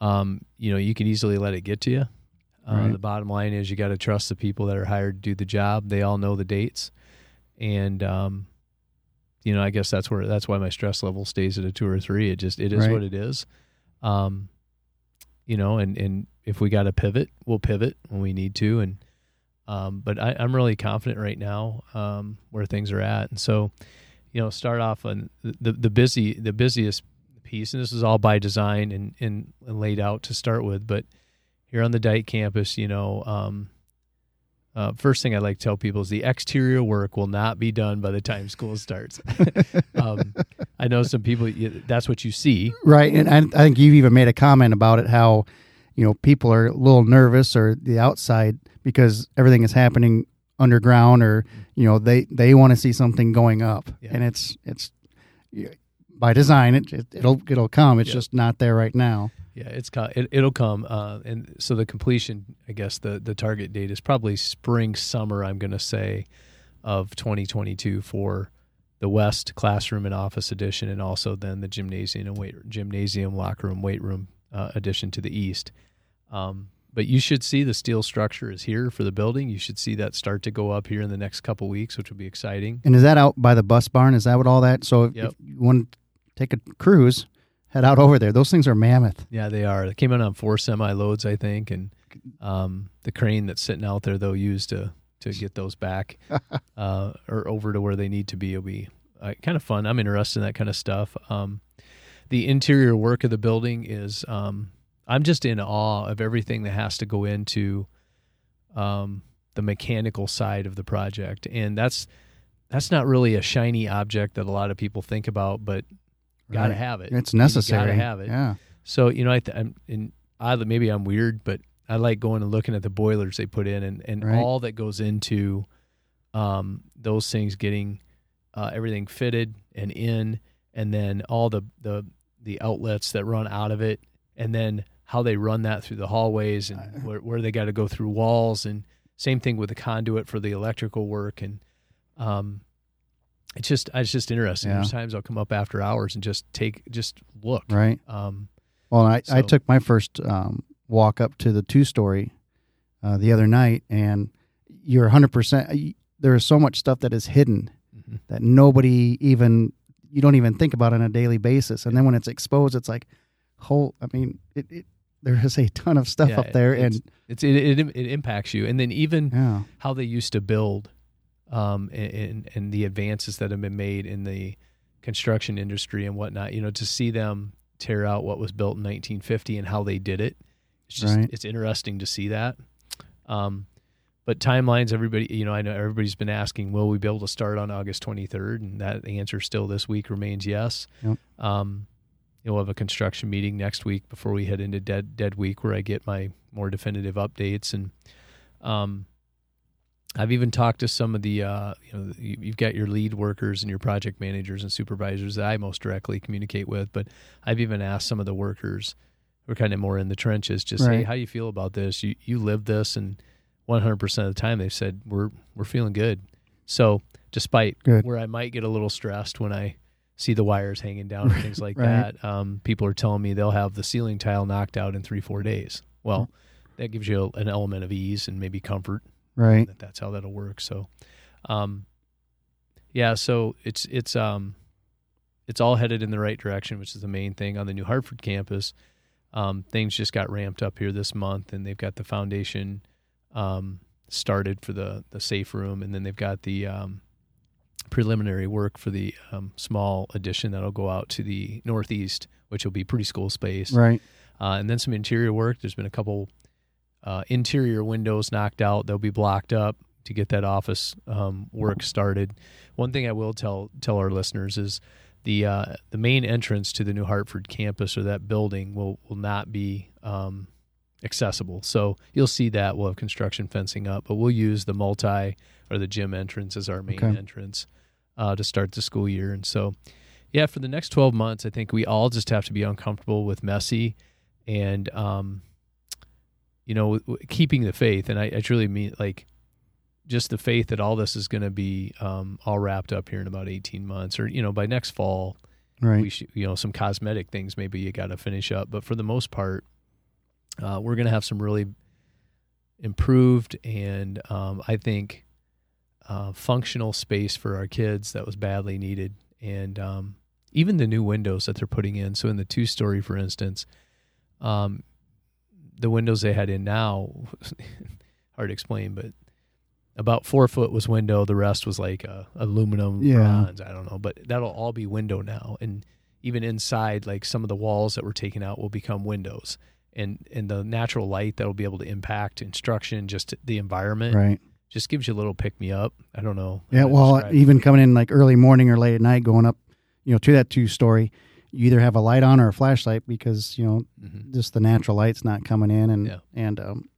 um, you know, you can easily let it get to you. Uh, Right. The bottom line is you got to trust the people that are hired to do the job. They all know the dates, and um, you know, I guess that's where that's why my stress level stays at a two or three. It just it is Right. what it is. Um, you know, and and if we got to pivot, we'll pivot when we need to. And um, but I, I'm really confident right now um, where things are at. And so, you know, start off on the the busy the busiest piece, and this is all by design and and, and laid out to start with. But here on the Dike campus, you know. Um, uh, first thing I like to tell people is the exterior work will not be done by the time school starts. [laughs] um, I know some people, that's what you see. Right, and I, I think you've even made a comment about it. How you know people are a little nervous or the outside because everything is happening underground, or you know they they want to see something going up, Yeah. and it's it's by design. It, it it'll it'll come. It's Yeah. just not there right now. Yeah, it's it, it'll come, uh, and so the completion, I guess the the target date is probably spring summer. I'm going to say of 2022 for the west classroom and office addition, and also then the gymnasium and weight gymnasium, locker room, weight room uh, addition to the east. Um, but you should see the steel structure is here for the building. You should see that start to go up here in the next couple weeks, which will be exciting. And is that out by the bus barn? Is that what all that? So if, Yep. if you want to take a cruise, head out over there. Those things are mammoth. Yeah, they are. They came in on four semi loads, I think, and [laughs] um, the crane that's sitting out there they'll use to to get those back [laughs] uh, or over to where they need to be It'll be uh, kind of fun. I'm interested in that kind of stuff. Um, the interior work of the building is um, I'm just in awe of everything that has to go into um, the mechanical side of the project, and that's that's not really a shiny object that a lot of people think about, but got to Right. have it. It's necessary. gotta have it. Yeah. So you know, I th- I'm in oddly maybe I'm weird, but I like going and looking at the boilers they put in and, and Right. all that goes into um, those things getting uh, everything fitted and in, and then all the the the outlets that run out of it, and then how they run that through the hallways and where, where they got to go through walls, and same thing with the conduit for the electrical work, and um, it's just it's just interesting. Yeah. There's times I'll come up after hours and just take just look. Right. Um, Well, I, I took my first um, walk up to the two story uh, the other night, and you're 100%. There is so much stuff that is hidden mhm. that nobody even, you don't even think about on a daily basis. And then when it's exposed, it's like, whole, I mean, it, it there is a ton of stuff Yeah, up there. it's- And It's it, it it impacts you, and then even yeah, how they used to build, um, and, and the advances that have been made in the construction industry and whatnot. You know, to see them tear out what was built in 1950 and how they did it, it's just Right. it's interesting to see that. Um, but timelines, everybody, you know, I know everybody's been asking, will we be able to start on August 23rd? And that answer still this week remains yes. Yep. Um, you'll have a construction meeting next week before we head into dead dead week where I get my more definitive updates and um I've even talked to some of the uh you know you- you've got your lead workers and your project managers and supervisors that I most directly communicate with but I've even asked some of the workers who are kind of more in the trenches just hey how you feel about this you you live this and 100% of the time they've said we're we're feeling good so despite Good. where I might get a little stressed when I see the wires hanging down and [laughs] things like Right. that. Um, people are telling me they'll have the ceiling tile knocked out in three, four days. Well, that gives you an element of ease and maybe comfort right. that that's how that'll work. So, um, yeah, so it's it's um, it's all headed in the right direction, which is the main thing on the New Hartford campus. Um, things just got ramped up here this month, and they've got the foundation um, started for the the safe room, and then they've got the um, preliminary work for the um, small addition that'll go out to the northeast, which will be pretty school space Right. uh, and then some interior work. There's been a couple uh, interior windows knocked out. They'll be blocked up to get that office um, work started. One thing I will tell tell our listeners is the uh, the main entrance to the New Hartford campus or that building will will not be um, accessible. So you'll see that we'll have construction fencing up, but we'll use the multi or the gym entrance as our main Okay. entrance uh, to start the school year. And so, yeah, for the next 12 months, I think we all just have to be uncomfortable with messy and, um, you know, keeping the faith. And I, I truly mean like just the faith that all this is going to be um, all wrapped up here in about 18 months or, you know, by next fall, Right. we should, you know, some cosmetic things maybe you got to finish up. But for the most part, uh, we're going to have some really improved and um, I think uh, functional space for our kids that was badly needed. And um, even the new windows that they're putting in. So in the two story, for instance, um, the windows they had in now, [laughs] hard to explain, but about four foot was window. The rest was like uh, aluminum Yeah. bronze. I don't know, but that'll all be window now. And even inside, like some of the walls that were taken out will become windows. And and the natural light that'll be able to impact instruction, just the environment, Right. just gives you a little pick me up. I don't know. Yeah, well, it. even coming in like early morning or late at night, going up, you know, to that two story, you either have a light on or a flashlight because you know Mhm. just the natural light's not coming in, and Yeah. and um,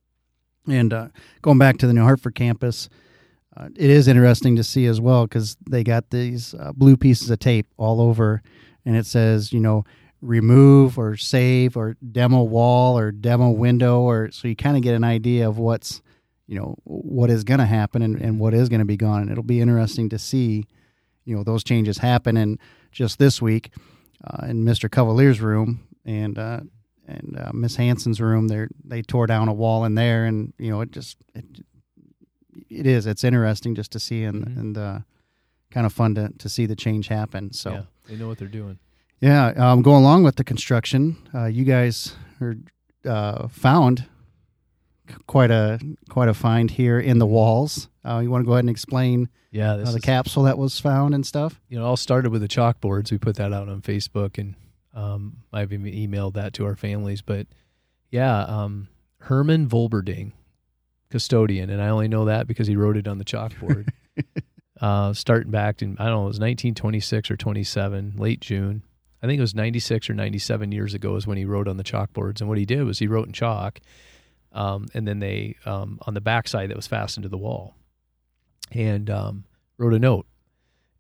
and uh, going back to the New Hartford campus, uh, it is interesting to see as well because they got these uh, blue pieces of tape all over, and it says you know remove or save or demo wall or demo window or so you kind of get an idea of what's you know what is going to happen and, and what is going to be gone and it'll be interesting to see you know those changes happen. And just this week, uh, in Mister Cavalier's room and uh, and uh, Miss Hanson's room, they they tore down a wall in there, and you know it just it, it is it's interesting just to see and Mhm. and uh, kind of fun to to see the change happen. So. yeah, they know what they're doing. Yeah, um, going along with the construction, uh, you guys are uh, found quite a quite a find here in the walls. Uh, you want to go ahead and explain Yeah, uh, the is, capsule that was found and stuff? you know, it all started with the chalkboards. We put that out on Facebook, and um, I've even emailed that to our families. But yeah, um, Herman Volberding, custodian, and I only know that because he wrote it on the chalkboard. [laughs] uh, starting back in I don't know, it was 1926 or 27, late June. I think it was 96 or 97 years ago is when he wrote on the chalkboards. And what he did was he wrote in chalk, um, and then they um, on the backside that was fastened to the wall, and um, wrote a note.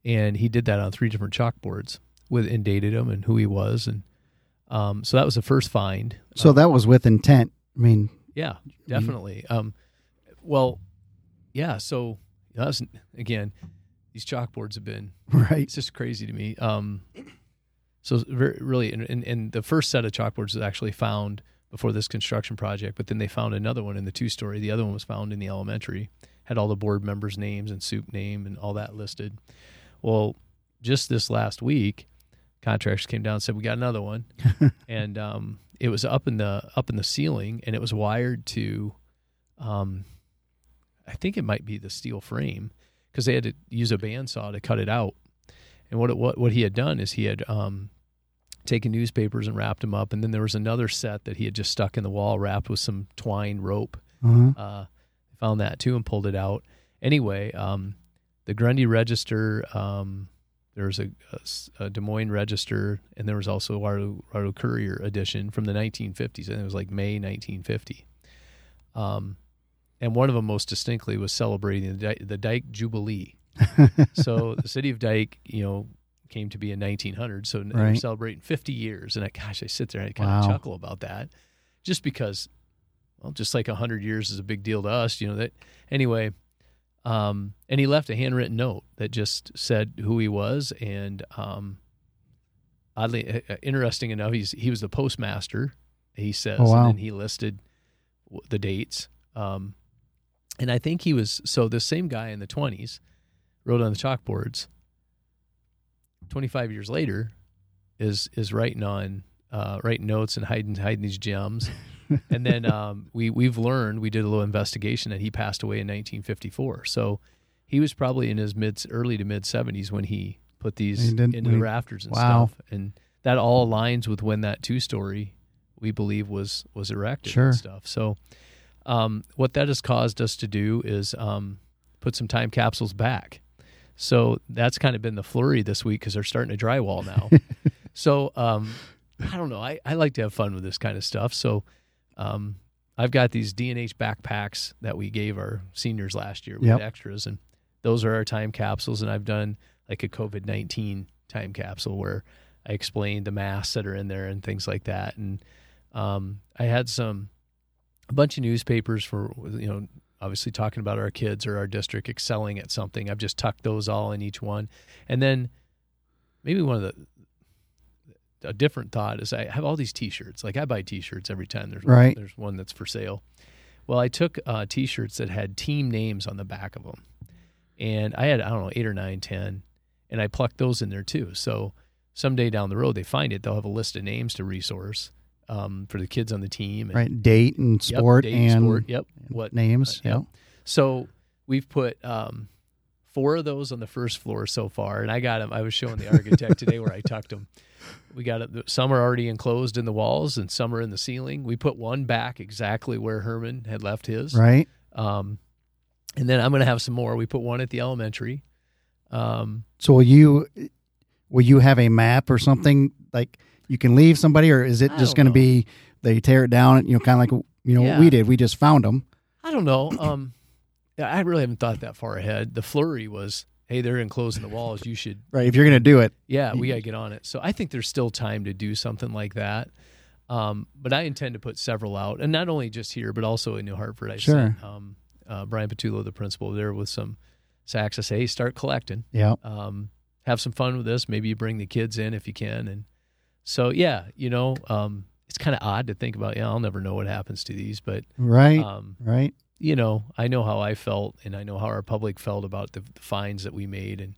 And he did that on three different chalkboards with and dated him and who he was, and um, so that was the first find. So Um, that was with intent. I mean, yeah, definitely. Um, well, yeah. So that was again, these chalkboards have been [laughs] right? it's just crazy to me. Um, so very, really, and, and, and the first set of chalkboards was actually found before this construction project, but then they found another one in the two story. The other one was found in the elementary, had all the board members' names and soup name and all that listed. Well, just this last week, contractors came down and said we got another one, [laughs] and um, it was up in the up in the ceiling, and it was wired to, um, I think it might be the steel frame because they had to use a bandsaw to cut it out. And what it, what what he had done is he had um, taken newspapers and wrapped them up, and then there was another set that he had just stuck in the wall, wrapped with some twine rope. Uh-huh. Uh, found that too and pulled it out. Anyway, um, the Grundy Register, um, there was a Des Moines Register, and there was also a Waterloo, Courier edition from the 1950s, and it was like May 1950. Um, and one of them most distinctly was celebrating the, Di- the Dike Jubilee. [laughs] so the city of Dike, you know, came to be in 1900. So they're celebrating 50 years. And I, gosh, I sit there and I kind Wow. of chuckle about that, just because, well, just like 100 years is a big deal to us, you know. That anyway. Um, and he left a handwritten note that just said who he was, and um, oddly, uh, interesting enough, he's he was the postmaster. He says, Oh, wow. and then he listed the dates. Um, and I think he was so the same guy in the 20s wrote on the chalkboards. 25 years later, is is writing on uh, writing notes and hiding hiding these gems. [laughs] and then um, we we've learned we did a little investigation that he passed away in 1954. So he was probably in his mid early to mid 70s when he put these He into when the rafters and wow. stuff. And that all aligns with when that two story we believe was was erected Sure. and stuff. So um, what that has caused us to do is um, put some time capsules back. So that's kind of been the flurry this week because they're starting to drywall now. [laughs] so um, I don't know. I, I like to have fun with this kind of stuff. So um, I've got these DNH backpacks that we gave our seniors last year with Yep. extras, and those are our time capsules. And I've done like a COVID nineteen time capsule where I explained the masks that are in there and things like that. And um, I had some a bunch of newspapers for you know obviously talking about our kids or our district excelling at something. I've just tucked those all in each one, and then maybe one of the a different thought is I have all these T-shirts. Like I buy T-shirts every time there's Right. there's one that's for sale. Well, I took uh, T-shirts that had team names on the back of them, and I had I don't know eight or nine, ten, and I plucked those in there too. So someday down the road they find it, they'll have a list of names to resource um, for the kids on the team. And, right, date and Yep, sport date, and sport. Yep. What names. uh, yeah. yep. So we've put um, four of those on the first floor so far, and I got them. I was showing the architect today where I [laughs] tucked them. We got it. Some are already enclosed in the walls, and some are in the ceiling. We put one back exactly where Herman had left his. Right. Um, and then I'm going to have some more. We put one at the elementary. Um, So will you will you have a map or something like you can leave somebody, or is it I just going to be they tear it down? You know, kind of like you know what Yeah. we did. We just found them. I don't know. Um, I really haven't thought that far ahead. The flurry was, hey, they're enclosing the walls. You should [laughs] Right. If you're going to do it, Yeah, we got to get on it. So I think there's still time to do something like that. Um, but I intend to put several out, and not only just here, but also in New Hartford. I Sure. sent um, uh, Brian Patullo, the principal, there with some sacks. I say, hey, start collecting. yeah. Um, have some fun with this. Maybe you bring the kids in if you can. And so, yeah, you know, um, it's kind of odd to think about. Yeah, I'll never know what happens to these, but Right. um, right. you know, I know how I felt, and I know how our public felt about the, the fines that we made, and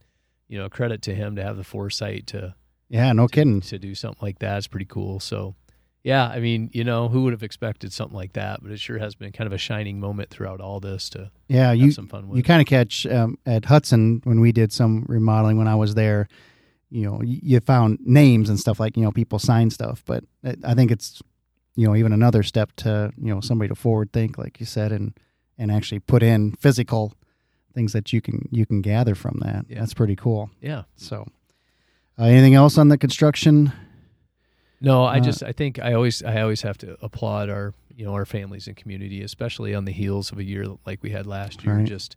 you know, credit to him to have the foresight to Yeah. No kidding. to do something like that. It's pretty cool. So, yeah, I mean, you know, who would have expected something like that? But it sure has been kind of a shining moment throughout all this to Yeah. have You some fun with. you kind of catch um, at Hudson when we did some remodeling when I was there. You know, you found names and stuff like you know people sign stuff, but I- think it's you know even another step to you know somebody to forward think like you said and and actually put in physical things that you can you can gather from that. Yeah. That's pretty cool. yeah. So, uh, anything else on the construction? No, I Uh, just I think I always I always have to applaud our you know our families and community, especially on the heels of a year like we had last year. Right. Just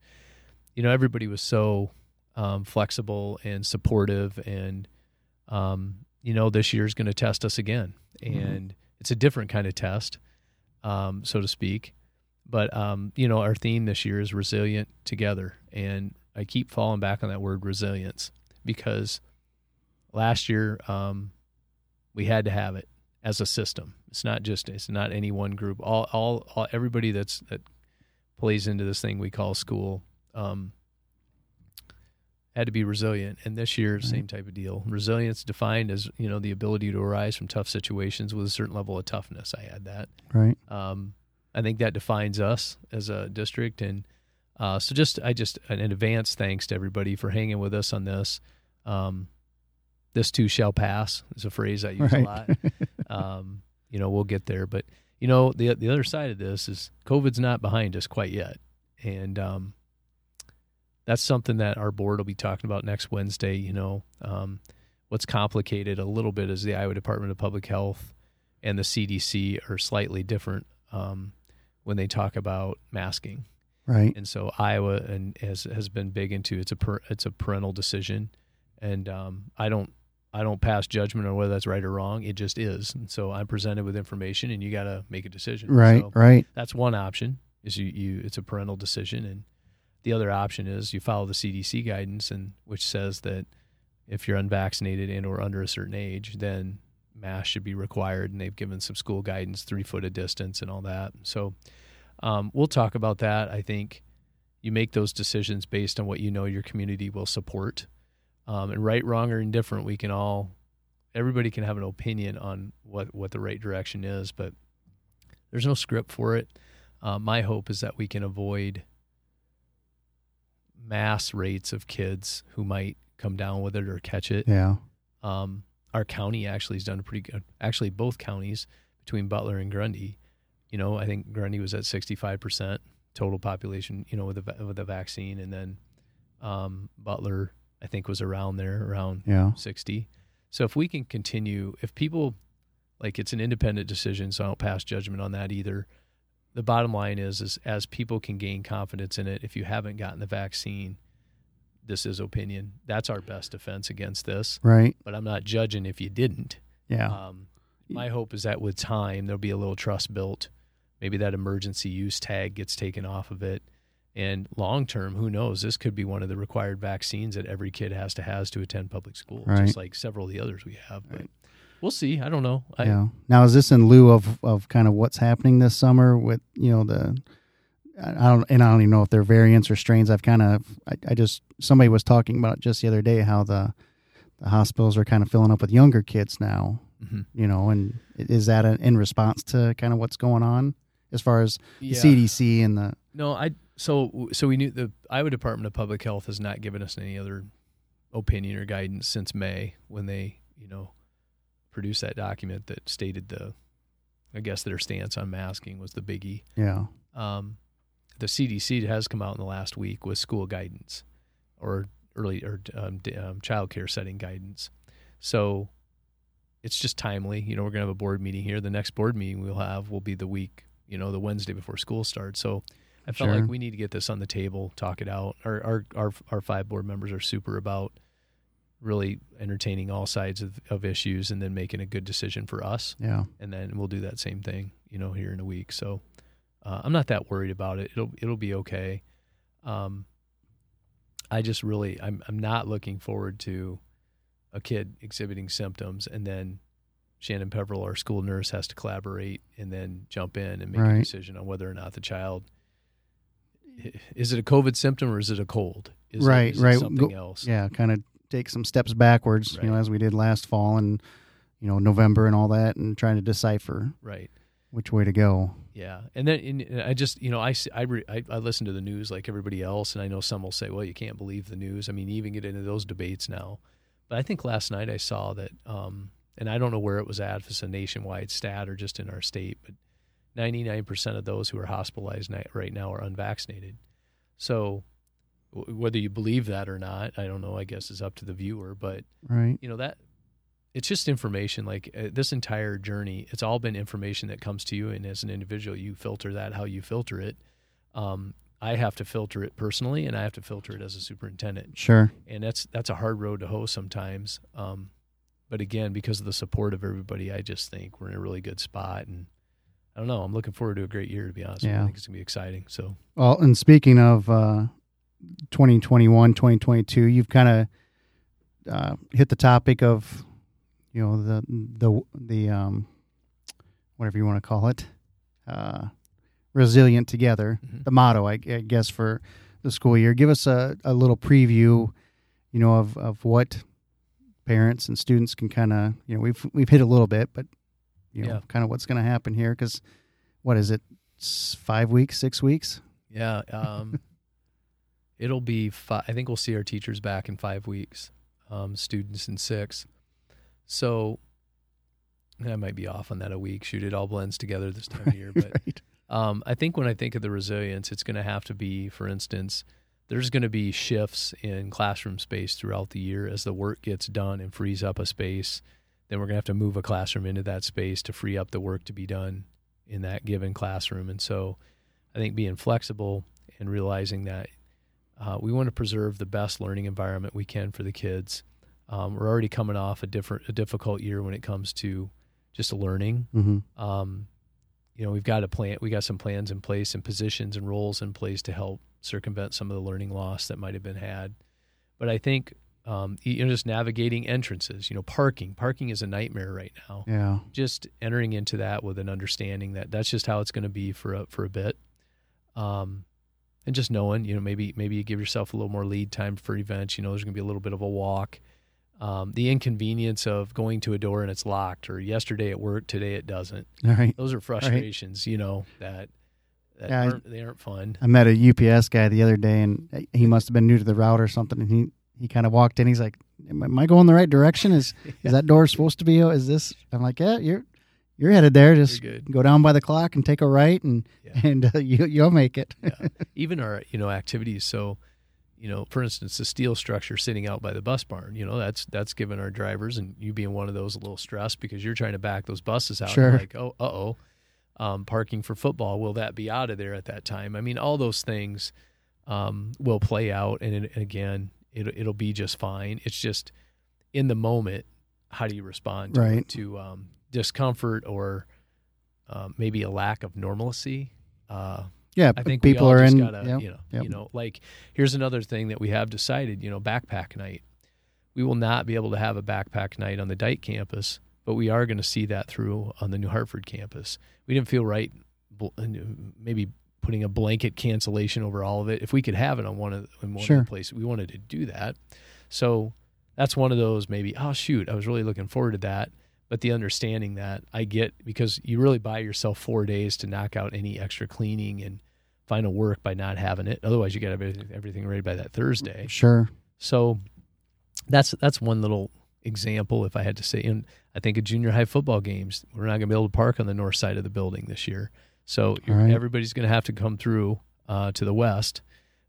you know everybody was so um, flexible and supportive, and um, you know this year's going to test us again, Mm-hmm. and it's a different kind of test, um, so to speak. But um, you know our theme this year is resilient together, and I keep falling back on that word resilience because last year. Um, we had to have it as a system. It's not just it's not any one group. All all, all everybody that's that plays into this thing we call school um, had to be resilient. And this year, same type of deal. Resilience defined as you know the ability to arise from tough situations with a certain level of toughness. I had that. Right. Um, I think that defines us as a district, and uh, so just I just an advance thanks to everybody for hanging with us on this. Um, this too shall pass is a phrase I use Right. a lot. Um, you know, we'll get there, but you know, the the other side of this is COVID's not behind us quite yet, and um, that's something that our board will be talking about next Wednesday. You know, um, what's complicated a little bit is the Iowa Department of Public Health and the CDC are slightly different um, when they talk about masking. Right. And so Iowa and has has been big into it's a per, it's a parental decision, and um, I don't I don't pass judgment on whether that's right or wrong. It just is. And so I'm presented with information, and you got to make a decision. Right. So Right. that's one option. Is you, you it's a parental decision, and the other option is you follow the CDC guidance, and which says that if you're unvaccinated and or under a certain age, then masks should be required, and they've given some school guidance, three foot of distance, and all that. So um, we'll talk about that. I think you make those decisions based on what you know your community will support. Um, and right, wrong, or indifferent, we can all, everybody can have an opinion on what, what the right direction is, but there's no script for it. Uh, my hope is that we can avoid mass rates of kids who might come down with it or catch it. Yeah. Um, our county actually has done pretty good. Actually, both counties between Butler and Grundy, you know, I think Grundy was at sixty five percent total population, you know, with the with the vaccine, and then um, Butler, I think, was around there, around Yeah. sixty. So if we can continue, if people like it's an independent decision, so I don't pass judgment on that either. The bottom line is, is as people can gain confidence in it, if you haven't gotten the vaccine, this is opinion. That's our best defense against this Right. but I'm not judging if you didn't. Yeah. Um, my hope is that with time there'll be a little trust built. Maybe that emergency use tag gets taken off of it, and long term, who knows? This could be one of the required vaccines that every kid has to has to attend public school, Right. just like several of the others we have. But we'll see. I don't know. I, yeah. Now, is this in lieu of, of kind of what's happening this summer with you know the I don't and I don't even know if they're variants or strains. I've kind of I, I just somebody was talking about just the other day how the the hospitals are kind of filling up with younger kids now. Mhm. You know, and is that a, in response to kind of what's going on as far as Yeah. the CDC and the No, I so so we knew the Iowa Department of Public Health has not given us any other opinion or guidance since May when they you know produced that document that stated the I guess their stance on masking was the biggie. yeah Um, the CDC has come out in the last week with school guidance or early or um, um, child care setting guidance. So it's just timely. You know, we're going to have a board meeting here. The next board meeting we'll have will be the week, you know, the Wednesday before school starts. So I felt Sure. like we need to get this on the table, talk it out. Our, our, our, our five board members are super about really entertaining all sides of, of issues and then making a good decision for us yeah and then we'll do that same thing, you know, here in a week. So uh, I'm not that worried about it. It'll it'll be okay. Um, I just really I'm I'm not looking forward to a kid exhibiting symptoms and then Shannon Peverill, our school nurse, has to collaborate and then jump in and make Right. a decision on whether or not the child is it a COVID symptom or is it a cold? Is it- Right, it right. something else. Yeah, kind of take some steps backwards, you know, as we did last fall and you know November and all that, and trying to decipher Right. which way to go. Yeah, and then and I just you know I I, re, I I listen to the news like everybody else, and I know some will say, well, you can't believe the news. I mean, even get into those debates now. But I think last night I saw that, um, and I don't know where it was at, if it's a nationwide stat or just in our state, but 99% of those who are hospitalized right now are unvaccinated. So whether you believe that or not, I don't know. I guess is up to the viewer, but Right. you know that it's just information like uh, this entire journey it's all been information that comes to you and as an individual you filter that how you filter it um, i have to filter it personally and i have to filter it as a superintendent Sure. and that's that's a hard road to hoe sometimes um, but again because of the support of everybody i just think we're in a really good spot and i don't know i'm looking forward to a great year to be honest. Yeah. i think it's going to be exciting so Well, and speaking of uh, 2021, 2022, you've kind of uh, hit the topic of, you know, the the the um, whatever you want to call it, uh, resilient together. Mhm. The motto, I, I guess, for the school year. Give us a, a little preview, you know, of, of what parents and students can kind of, you know, we've we've hit a little bit, but you know, Yeah. kind of what's going to happen here because what is it, five weeks, six weeks? Yeah, um, it'll be. Fi- I think we'll see our teachers back in five weeks. Um, students in six. So I might be off on that a week. Shoot, it all blends together this time of year. [laughs] But right. um, I think when I think of the resilience, it's going to have to be, for instance, there's going to be shifts in classroom space throughout the year as the work gets done and frees up a space. Then we're going to have to move a classroom into that space to free up the work to be done in that given classroom. And so I think being flexible and realizing that uh, we want to preserve the best learning environment we can for the kids. Um, we're already coming off a different, a difficult year when it comes to just learning. hmm Um, you know, we've got a plan. We got some plans in place and positions and roles in place to help circumvent some of the learning loss that might have been had. But I think um, you know, just navigating entrances. You know, parking. Parking is a nightmare right now Yeah. just entering into that with an understanding that that's just how it's going to be for a, for a bit. Um, and just knowing, you know, maybe maybe you give yourself a little more lead time for events. You know, there's going to be a little bit of a walk. Um, the inconvenience of going to a door and it's locked, or yesterday it worked, today it doesn't. All right. Those are frustrations, you know, that, that Yeah, aren't, they aren't fun. I met a UPS guy the other day, and he must have been new to the route or something. And he he kind of walked in. He's like, "Am I going the right direction? Is is [laughs] that door supposed to be? Is this?" I'm like, "Yeah, you're you're headed there. Just go down by the clock and take a right, and Yeah. and uh, you you'll make it." yeah. [laughs] even our you know activities so you know for instance the steel structure sitting out by the bus barn you know that's that's given our drivers and you being one of those a little stressed because you're trying to back those buses out Sure. Like oh uh-oh um, parking for football will that be out of there at that time i mean all those things um, will play out and it, again it, it'll be just fine it's just in the moment how do you respond to, Right. to um, discomfort or uh, maybe a lack of normalcy uh, Yeah, I think people are just in. gotta, you know, you know, like here's another thing that we have decided, you know, backpack night. We will not be able to have a backpack night on the Dike campus, but we are going to see that through on the New Hartford campus. We didn't feel right, maybe putting a blanket cancellation over all of it. If we could have it on one of in one Sure. of the places, we wanted to do that. So that's one of those maybe. Oh shoot, I was really looking forward to that. But the understanding that I get because you really buy yourself four days to knock out any extra cleaning and final work by not having it. Otherwise, you got everything, everything ready by that Thursday. Sure. So that's that's one little example. If I had to say, and I think of junior high football games, we're not going to be able to park on the north side of the building this year. So you're- right. everybody's going to have to come through uh, to the west,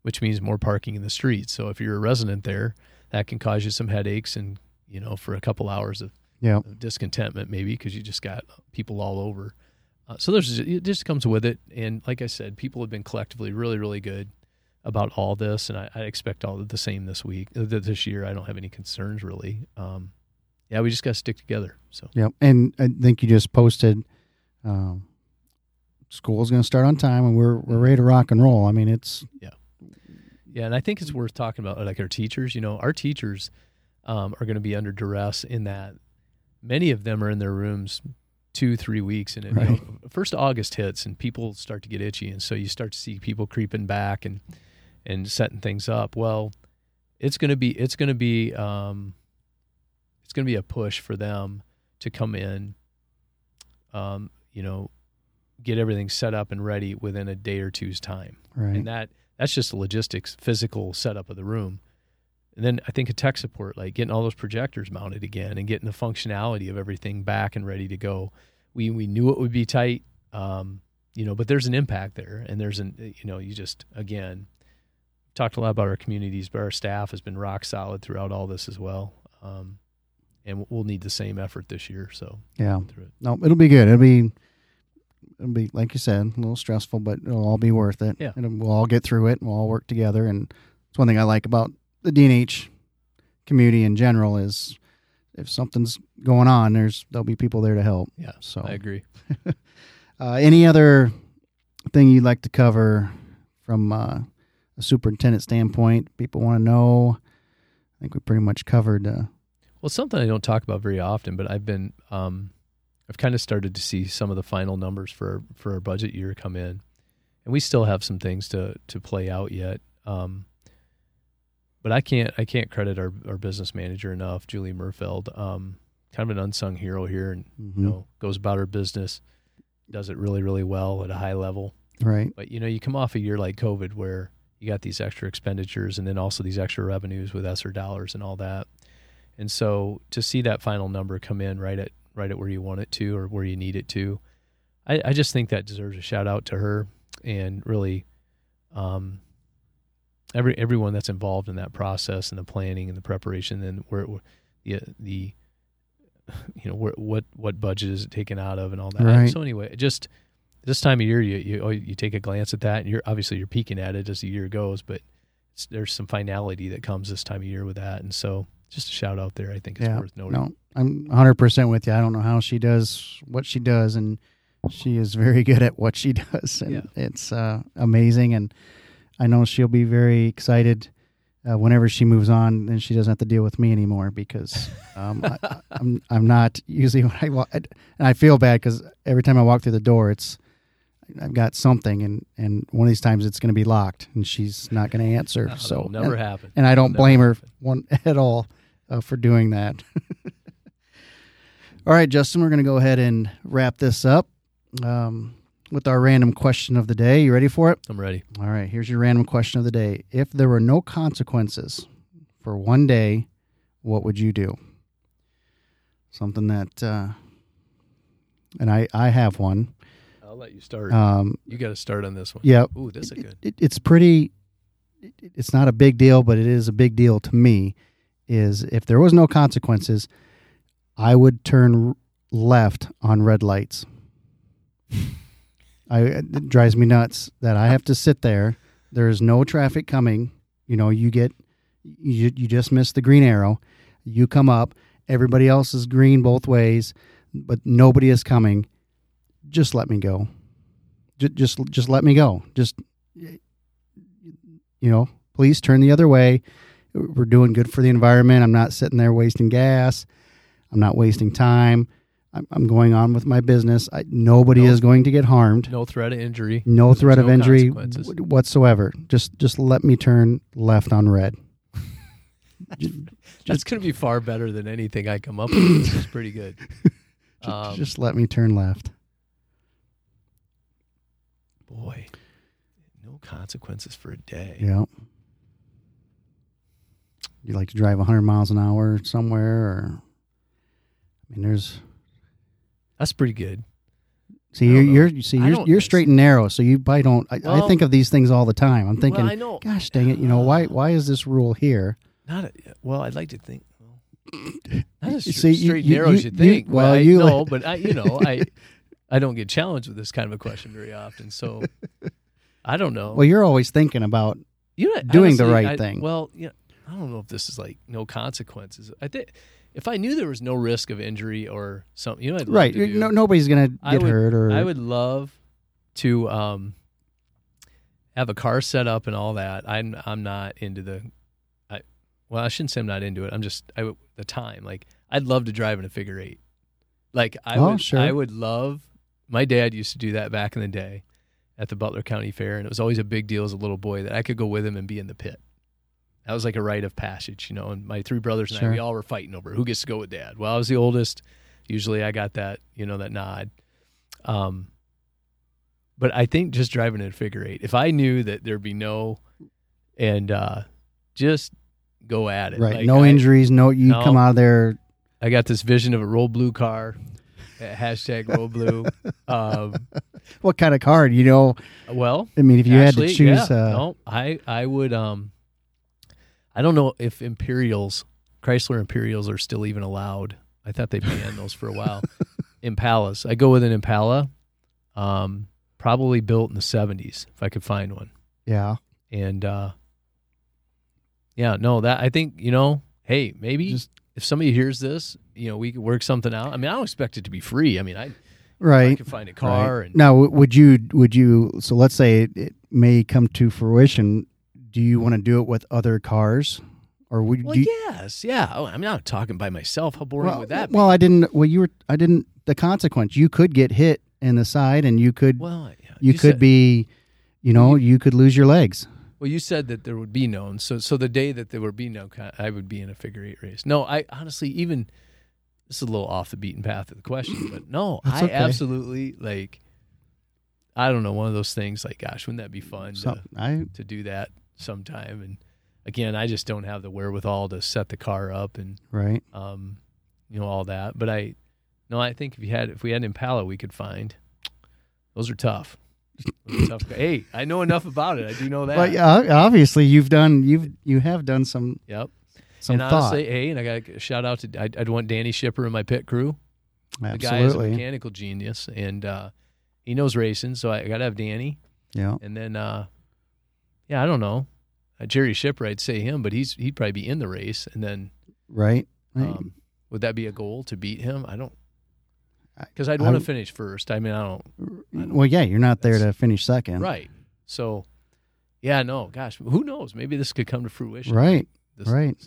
which means more parking in the streets. So if you're a resident there, that can cause you some headaches and you know for a couple hours of Yeah. discontentment maybe because you just got people all over. Uh, so there's it just comes with it, and like I said, people have been collectively really really good about all this, and I, I expect all the same this week, uh, this year. I don't have any concerns really. Um, yeah, we just got to stick together. So yeah, And I think you just posted. Um, school's going to start on time, and we're we're ready to rock and roll. I mean, it's Yeah. Yeah, and I think it's worth talking about like our teachers. You know, our teachers um, are going to be under duress in that many of them are in their rooms two, three weeks, and it, Right. you know, first August hits, and people start to get itchy, and so you start to see people creeping back and and setting things up. Well, it's going to be it's going to be um, it's going to be a push for them to come in, um, you know, get everything set up and ready within a day or two's time Right. and that that's just the logistics physical setup of the room. And then i think a tech support like getting all those projectors mounted again and getting the functionality of everything back and ready to go. We we knew it would be tight um, you know but there's an impact there and there's an you know you just again talked a lot about our communities but our staff has been rock solid throughout all this as well. Um, and we'll need the same effort this year so. Yeah. it. No, it'll be good. It'll be, it'll be like you said, a little stressful, but it'll all be worth it. Yeah. And we'll all get through it. and We'll all work together. And it's one thing I like about the DNH community in general is if something's going on, there's there'll be people there to help. yeah So, i agree [laughs] uh, any other thing you'd like to cover from uh, a superintendent standpoint? People want to know. I think we pretty much covered. Uh, Well, something I don't talk about very often, but I've been, um, I've kind of started to see some of the final numbers for for our budget year come in, and we still have some things to to play out yet. Um, but I can't I can't credit our our business manager enough, Julie Murfeld. Um, kind of an unsung hero here, and mhm. you know goes about her business, does it really really well at a high level. Right. But you know, you come off a year like COVID where you got these extra expenditures and then also these extra revenues with ESSER dollars and all that. And so to see that final number come in right at right at where you want it to or where you need it to, I, I just think that deserves a shout out to her and really um, every everyone that's involved in that process and the planning and the preparation and where where the the you know where, what what budget is it taken out of and all that. Right. So anyway, just this time of year, you you oh, you take a glance at that, and you're obviously you're peeking at it as the year goes, but there's some finality that comes this time of year with that, and so just a shout out there. I think it's Yeah, worth noting. No, I'm 100% with you. I don't know how she does what she does, and she is very [laughs] good at what she does. And Yeah. it's uh, amazing. And I know she'll be very excited uh, whenever she moves on and she doesn't have to deal with me anymore because um, I, I- I'm, I'm not usually [laughs] when I walk, and I feel bad because every time I walk through the door, it's, I've got something, and, and one of these times it's going to be locked, and she's not going to answer. [laughs] No, so never and, happen. and I don't blame her happen. one at all uh, for doing that. [laughs] all right, Justin, we're going to go ahead and wrap this up um, with our random question of the day. You ready for it? I'm ready. All right, here's your random question of the day. If there were no consequences for one day, what would you do? Something that, uh, and I, I have one. I'll let you start. Um, you got to start on this one. Yep. Ooh, this is good. it, it's pretty it, it's not a big deal but it is a big deal to me is if there was no consequences i would turn left on red lights. I, it drives me nuts that i have to sit there. There's no traffic coming. You know you get you, you just miss the green arrow. You come up. Everybody else is green both ways but nobody is coming. Just let me go. Just just, just let me go. Just you know, please turn the other way. We're doing good for the environment. I'm not sitting there wasting gas. I'm not wasting time. I'm, I'm going on with my business. I, nobody No- is going to get harmed. No threat of injury. No There's threat of no injury w- whatsoever. Just just let me turn left on red. Ju- [laughs] That's going to be far better than anything I come up [coughs] with. It's pretty good. [laughs] ju- Um, just let me turn left. boy, no consequences for a day. Yeah. You like to drive 100 miles an hour somewhere, or I mean, there's That's pretty good. See, you're, you're you see you're, you're straight and narrow, so you probably don't. I, I think of these things all the time. I'm thinking, well, I know. gosh dang it, you know why uh, why is this rule here? Not a, well. I'd like to think. Well, not as [laughs] You straight, see, you- straight you- narrow as you- you you- think. well, I, you- no, but I, you know, I, [laughs] I don't get challenged with this kind of a question very often. So, [laughs] I don't know. Well, you're always thinking about you know, doing the right I- thing. Well, yeah, I don't know if this is like no consequences. I think if I knew there was no risk of injury or something, you know, I'd love right. to do- No, nobody's gonna I get would- hurt or I would love to um, have a car set up and all that. I'm I'm not into the. I well, I shouldn't say I'm not into it. I'm just I the time. Like I'd love to drive in a figure eight. Like I Oh, would sure. I would love. My dad used to do that back in the day at the Butler County Fair, and it was always a big deal as a little boy that I could go with him and be in the pit. That was like a rite of passage, you know. And my three brothers and Sure. I, we all were fighting over who gets to go with dad. Well, I was the oldest. Usually, I got that, you know, that nod. Um, but I think just driving in a figure eight, if I knew that there'd be no, and uh, just go at it. Right. Like, no I- injuries. No, you No. come out of there. I got this vision of a roll blue car, hashtag roll blue. [laughs] Um, What kind of car? You know, well, I mean, if you Actually, had to choose, yeah, uh, no, I I would um I don't know if Imperials, Chrysler Imperials are still even allowed. I thought they banned those for a while. [laughs] Impalas. I go with an Impala. Um probably built in the 70s if I could find one. yeah, And uh yeah, no, that I think, you know, hey, maybe Just- if somebody hears this, you know, we could work something out. I mean, I don't expect it to be free. I mean, I right. I could find a car right. and now, would you? Would you? So let's say it, it may come to fruition. Do you want to do it with other cars, or would Well, you? yes, yeah. Oh, I'm not talking by myself. How boring well, would that be? well, I didn't. Well, you were. I didn't. The consequence. You could get hit in the side, and you could. Well, yeah, you, could said, be. You know, you could lose your legs. Well, you said that there would be none. So, so the day that there would be no, I would be in a figure eight race. No, I honestly even this is a little off the beaten path of the question, but no, [laughs] That's I okay. absolutely like. I don't know, one of those things. Like, gosh, wouldn't that be fun So to, I. to do that sometime? And again, I just don't have the wherewithal to set the car up and Right. um, you know, all that. But I, no, I think if you had, if we had an Impala, we could find. Those are tough. Those are tough. Hey, I know enough about it. I do know that. But yeah, obviously you've done. You've you have done some Yep. some and thought. honestly, hey, and I got a shout out to I'd, I'd want Danny Shipper in my pit crew. The guy is a Absolutely. mechanical genius, and uh, he knows racing. So I got to have Danny, Yeah. and then uh, yeah, I don't know, uh, Jerry Shipwright say him, but he's he'd probably be in the race, and then Right. Right. um, would that be a goal to beat him? I don't. Because I'd want to finish first. I mean, I don't. I don't- well, yeah, you're not there to finish second. Right. So, yeah, no, gosh, who knows? Maybe this could come to fruition. Right. This- right.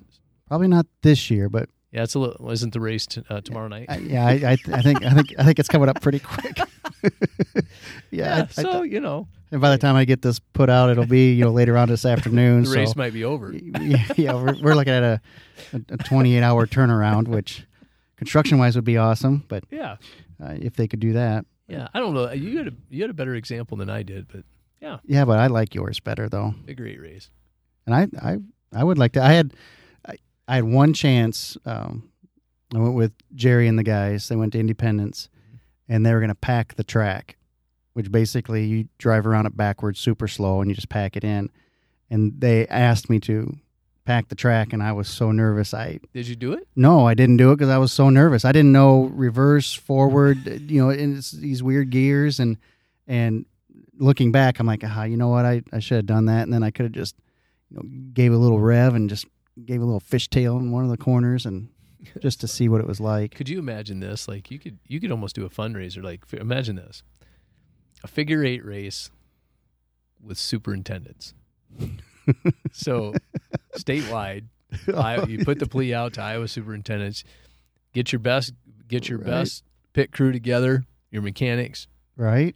Probably not this year, but Yeah, it's a little. Isn't the race t- uh, tomorrow night? I, yeah, I, I, I think I think I think it's coming up pretty quick. [laughs] [laughs] yeah. yeah. I- I so th- you know, and by the time I get this put out, it'll be you know later on this afternoon. [laughs] the so race might be over. yeah, [laughs] yeah, we're, we're looking at a, a 28 hour turnaround, which construction wise would be awesome. But Yeah. uh, if they could do that, Yeah, I don't know. You had a you had a better example than I did, but yeah, yeah. But I like yours better though. a great race. and I, I, I would like to. I had, I, I had one chance. Um, I went with Jerry and the guys. They went to Independence, and they were going to pack the track, which basically you drive around it backwards, super slow, and you just pack it in. And they asked me to pack the track, and I was so nervous. I Did you do it? no, I didn't do it because I was so nervous. I didn't know reverse, forward, you know, in these weird gears and and looking back, I'm like, ah, you know what? I, I should have done that, and then I could have just you know gave a little rev and just gave a little fishtail in one of the corners and just to see what it was like. Could you imagine this? Like you could you could almost do a fundraiser. Like imagine this, a figure eight race with superintendents. [laughs] so statewide, [laughs] I, you put the plea out to Iowa superintendents. Get your best get your Right. best pit crew together, your mechanics, right?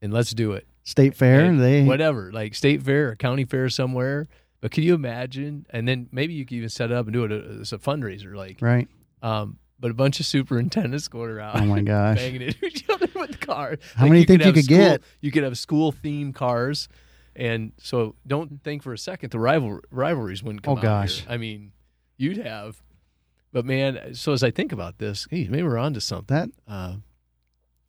and let's do it. State fair, And they whatever, like state fair or county fair somewhere. But can you imagine? And then maybe you could even set it up and do it as a fundraiser, like, right. um, but a bunch of superintendents going around, Oh my gosh, [laughs] banging into each other with cars. How many think you could school- get? You could have school themed cars, and so don't think for a second the rival rivalries wouldn't come. Oh, out gosh. here. I mean, you'd have. But man, so as I think about this, hey, maybe we're onto something. that Uh,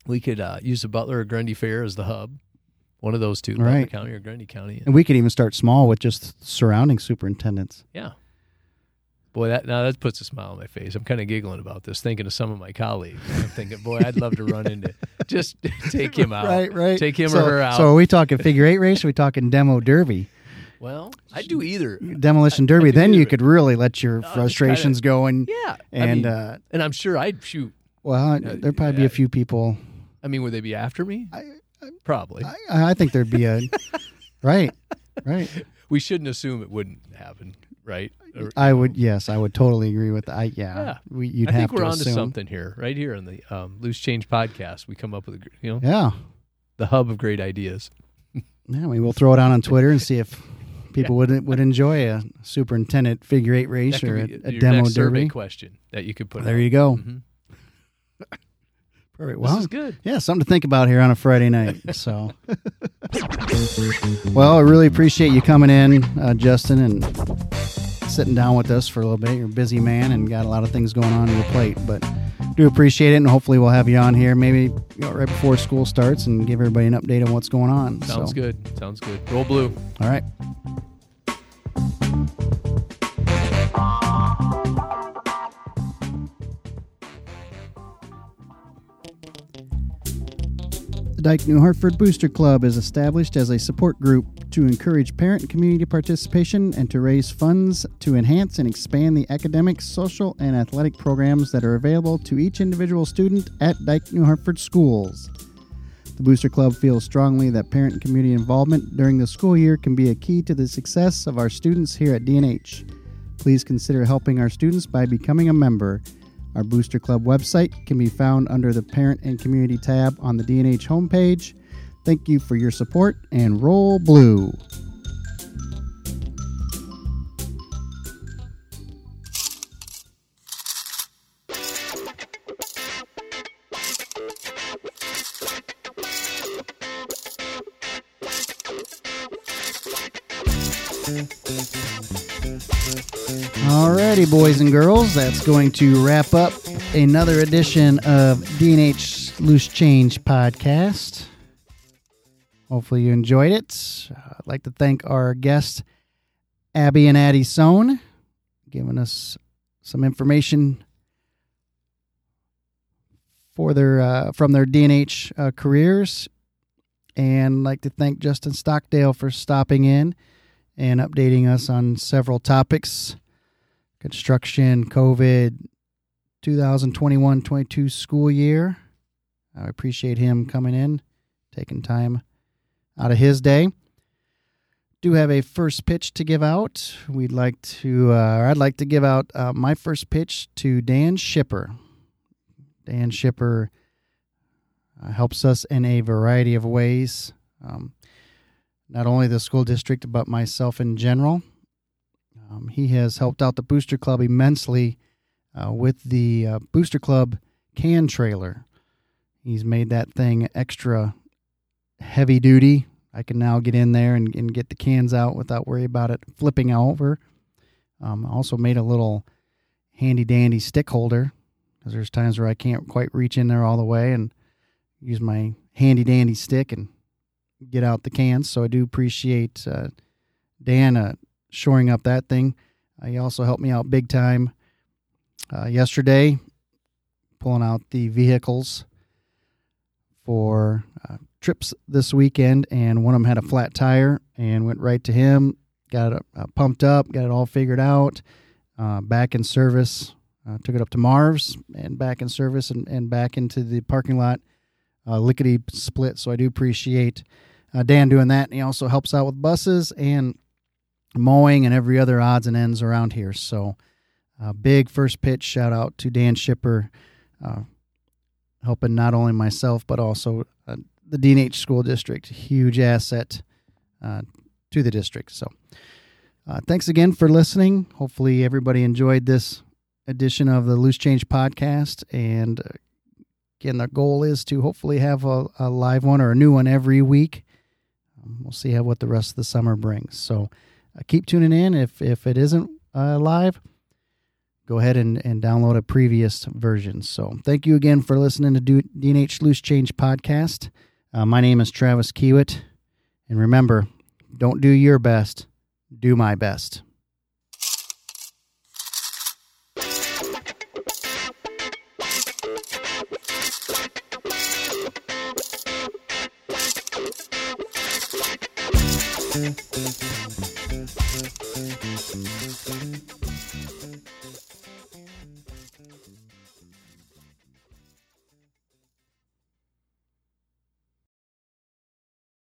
we could uh, use the Butler or Grundy Fair as the hub. One of those two, Right. County or Grundy County. and we could even start small with just surrounding superintendents. Yeah. Boy, that now that puts a smile on my face. I'm kind of giggling about this, thinking of some of my colleagues. I'm thinking, boy, I'd love to run into [laughs] just [laughs] take him out, Right, right. Take him so, or her out. So are we talking figure eight race? Or are we talking demo derby? well, I'd do either. demolition I- derby, I do then you could really let your frustrations go and Yeah, I and mean, uh, and I'm sure I'd shoot. well, uh, there'd probably be yeah. a few people. I mean, would they be after me? I, Probably. I, I think there'd be a [laughs] Right. Right. we shouldn't assume it wouldn't happen, right? Or, I would. Yes, I would totally agree with that. I, yeah. Yeah. We, you'd I have think we're to onto assume. something here, right here on the um, Loose Change podcast. We come up with, a, you know, Yeah. the hub of great ideas. [laughs] Yeah. We'll throw it out on Twitter and see if [laughs] people would would enjoy a superintendent figure eight race or a, a demo derby. question that you could put. There you go. Mhm. Perfect. This Well, is good. yeah, something to think about here on a Friday night. So, well, I really appreciate you coming in, uh, Justin, and sitting down with us for a little bit. You're a busy man and got a lot of things going on in your plate, but do appreciate it, and hopefully we'll have you on here maybe you know, right before school starts and give everybody an update on what's going on. Sounds So, good. Sounds good. Roll blue. All right. The Dike New Hartford Booster Club is established as a support group to encourage parent and community participation and to raise funds to enhance and expand the academic, social, and athletic programs that are available to each individual student at Dike New Hartford schools. The Booster Club feels strongly that parent and community involvement during the school year can be a key to the success of our students here at DNH. Please consider helping our students by becoming a member. Our Booster Club website can be found under the Parent and Community tab on the DNH homepage. Thank you for your support and roll blue. Alrighty, boys and girls, that's going to wrap up another edition of DNH Loose Change podcast. Hopefully, you enjoyed it. I'd like to thank our guest, Abby and Addie Sohn, giving us some information for their uh, from their DNH uh, careers, and like to thank Justin Stockdale for stopping in and updating us on several topics construction, COVID, 2021 22 school year. I appreciate him coming in, taking time out of his day. Do have a first pitch to give out. We'd like to, uh, or I'd like to give out uh, my first pitch to Dan Shipper. Dan Shipper uh, helps us in a variety of ways. Um, not only the school district, but myself in general. Um, he has helped out the Booster Club immensely uh, with the uh, Booster Club can trailer. He's made that thing extra heavy duty. I can now get in there and, and get the cans out without worry about it flipping over. Um, also made a little handy dandy stick holder because there's times where I can't quite reach in there all the way and use my handy dandy stick and get out the cans. So I do appreciate uh, Dan uh, shoring up that thing. Uh, he also helped me out big time uh, yesterday, pulling out the vehicles for uh, trips this weekend. And one of them had a flat tire and went right to him, got it uh, pumped up, got it all figured out, uh, back in service. Uh, took it up to Marv's and back in service and, and back into the parking lot, lickety split. So I do appreciate Dan doing that. And he also helps out with buses and mowing and every other odds and ends around here. So, uh, big first pitch shout out to Dan Shipper, uh, helping not only myself but also uh, the DNH School District. Huge asset uh, to the district. So, uh, thanks again for listening. Hopefully, everybody enjoyed this edition of the Loose Change podcast. And uh, again, the goal is to hopefully have a, a live one or a new one every week. Um, we'll see how what the rest of the summer brings. So keep tuning in. If if it isn't uh, live, go ahead and, and download a previous version. So thank you again for listening to DNH Loose Change podcast. Uh, my name is Travis Kiewit, and remember, don't do your best, do my best. Thank you. Thank you.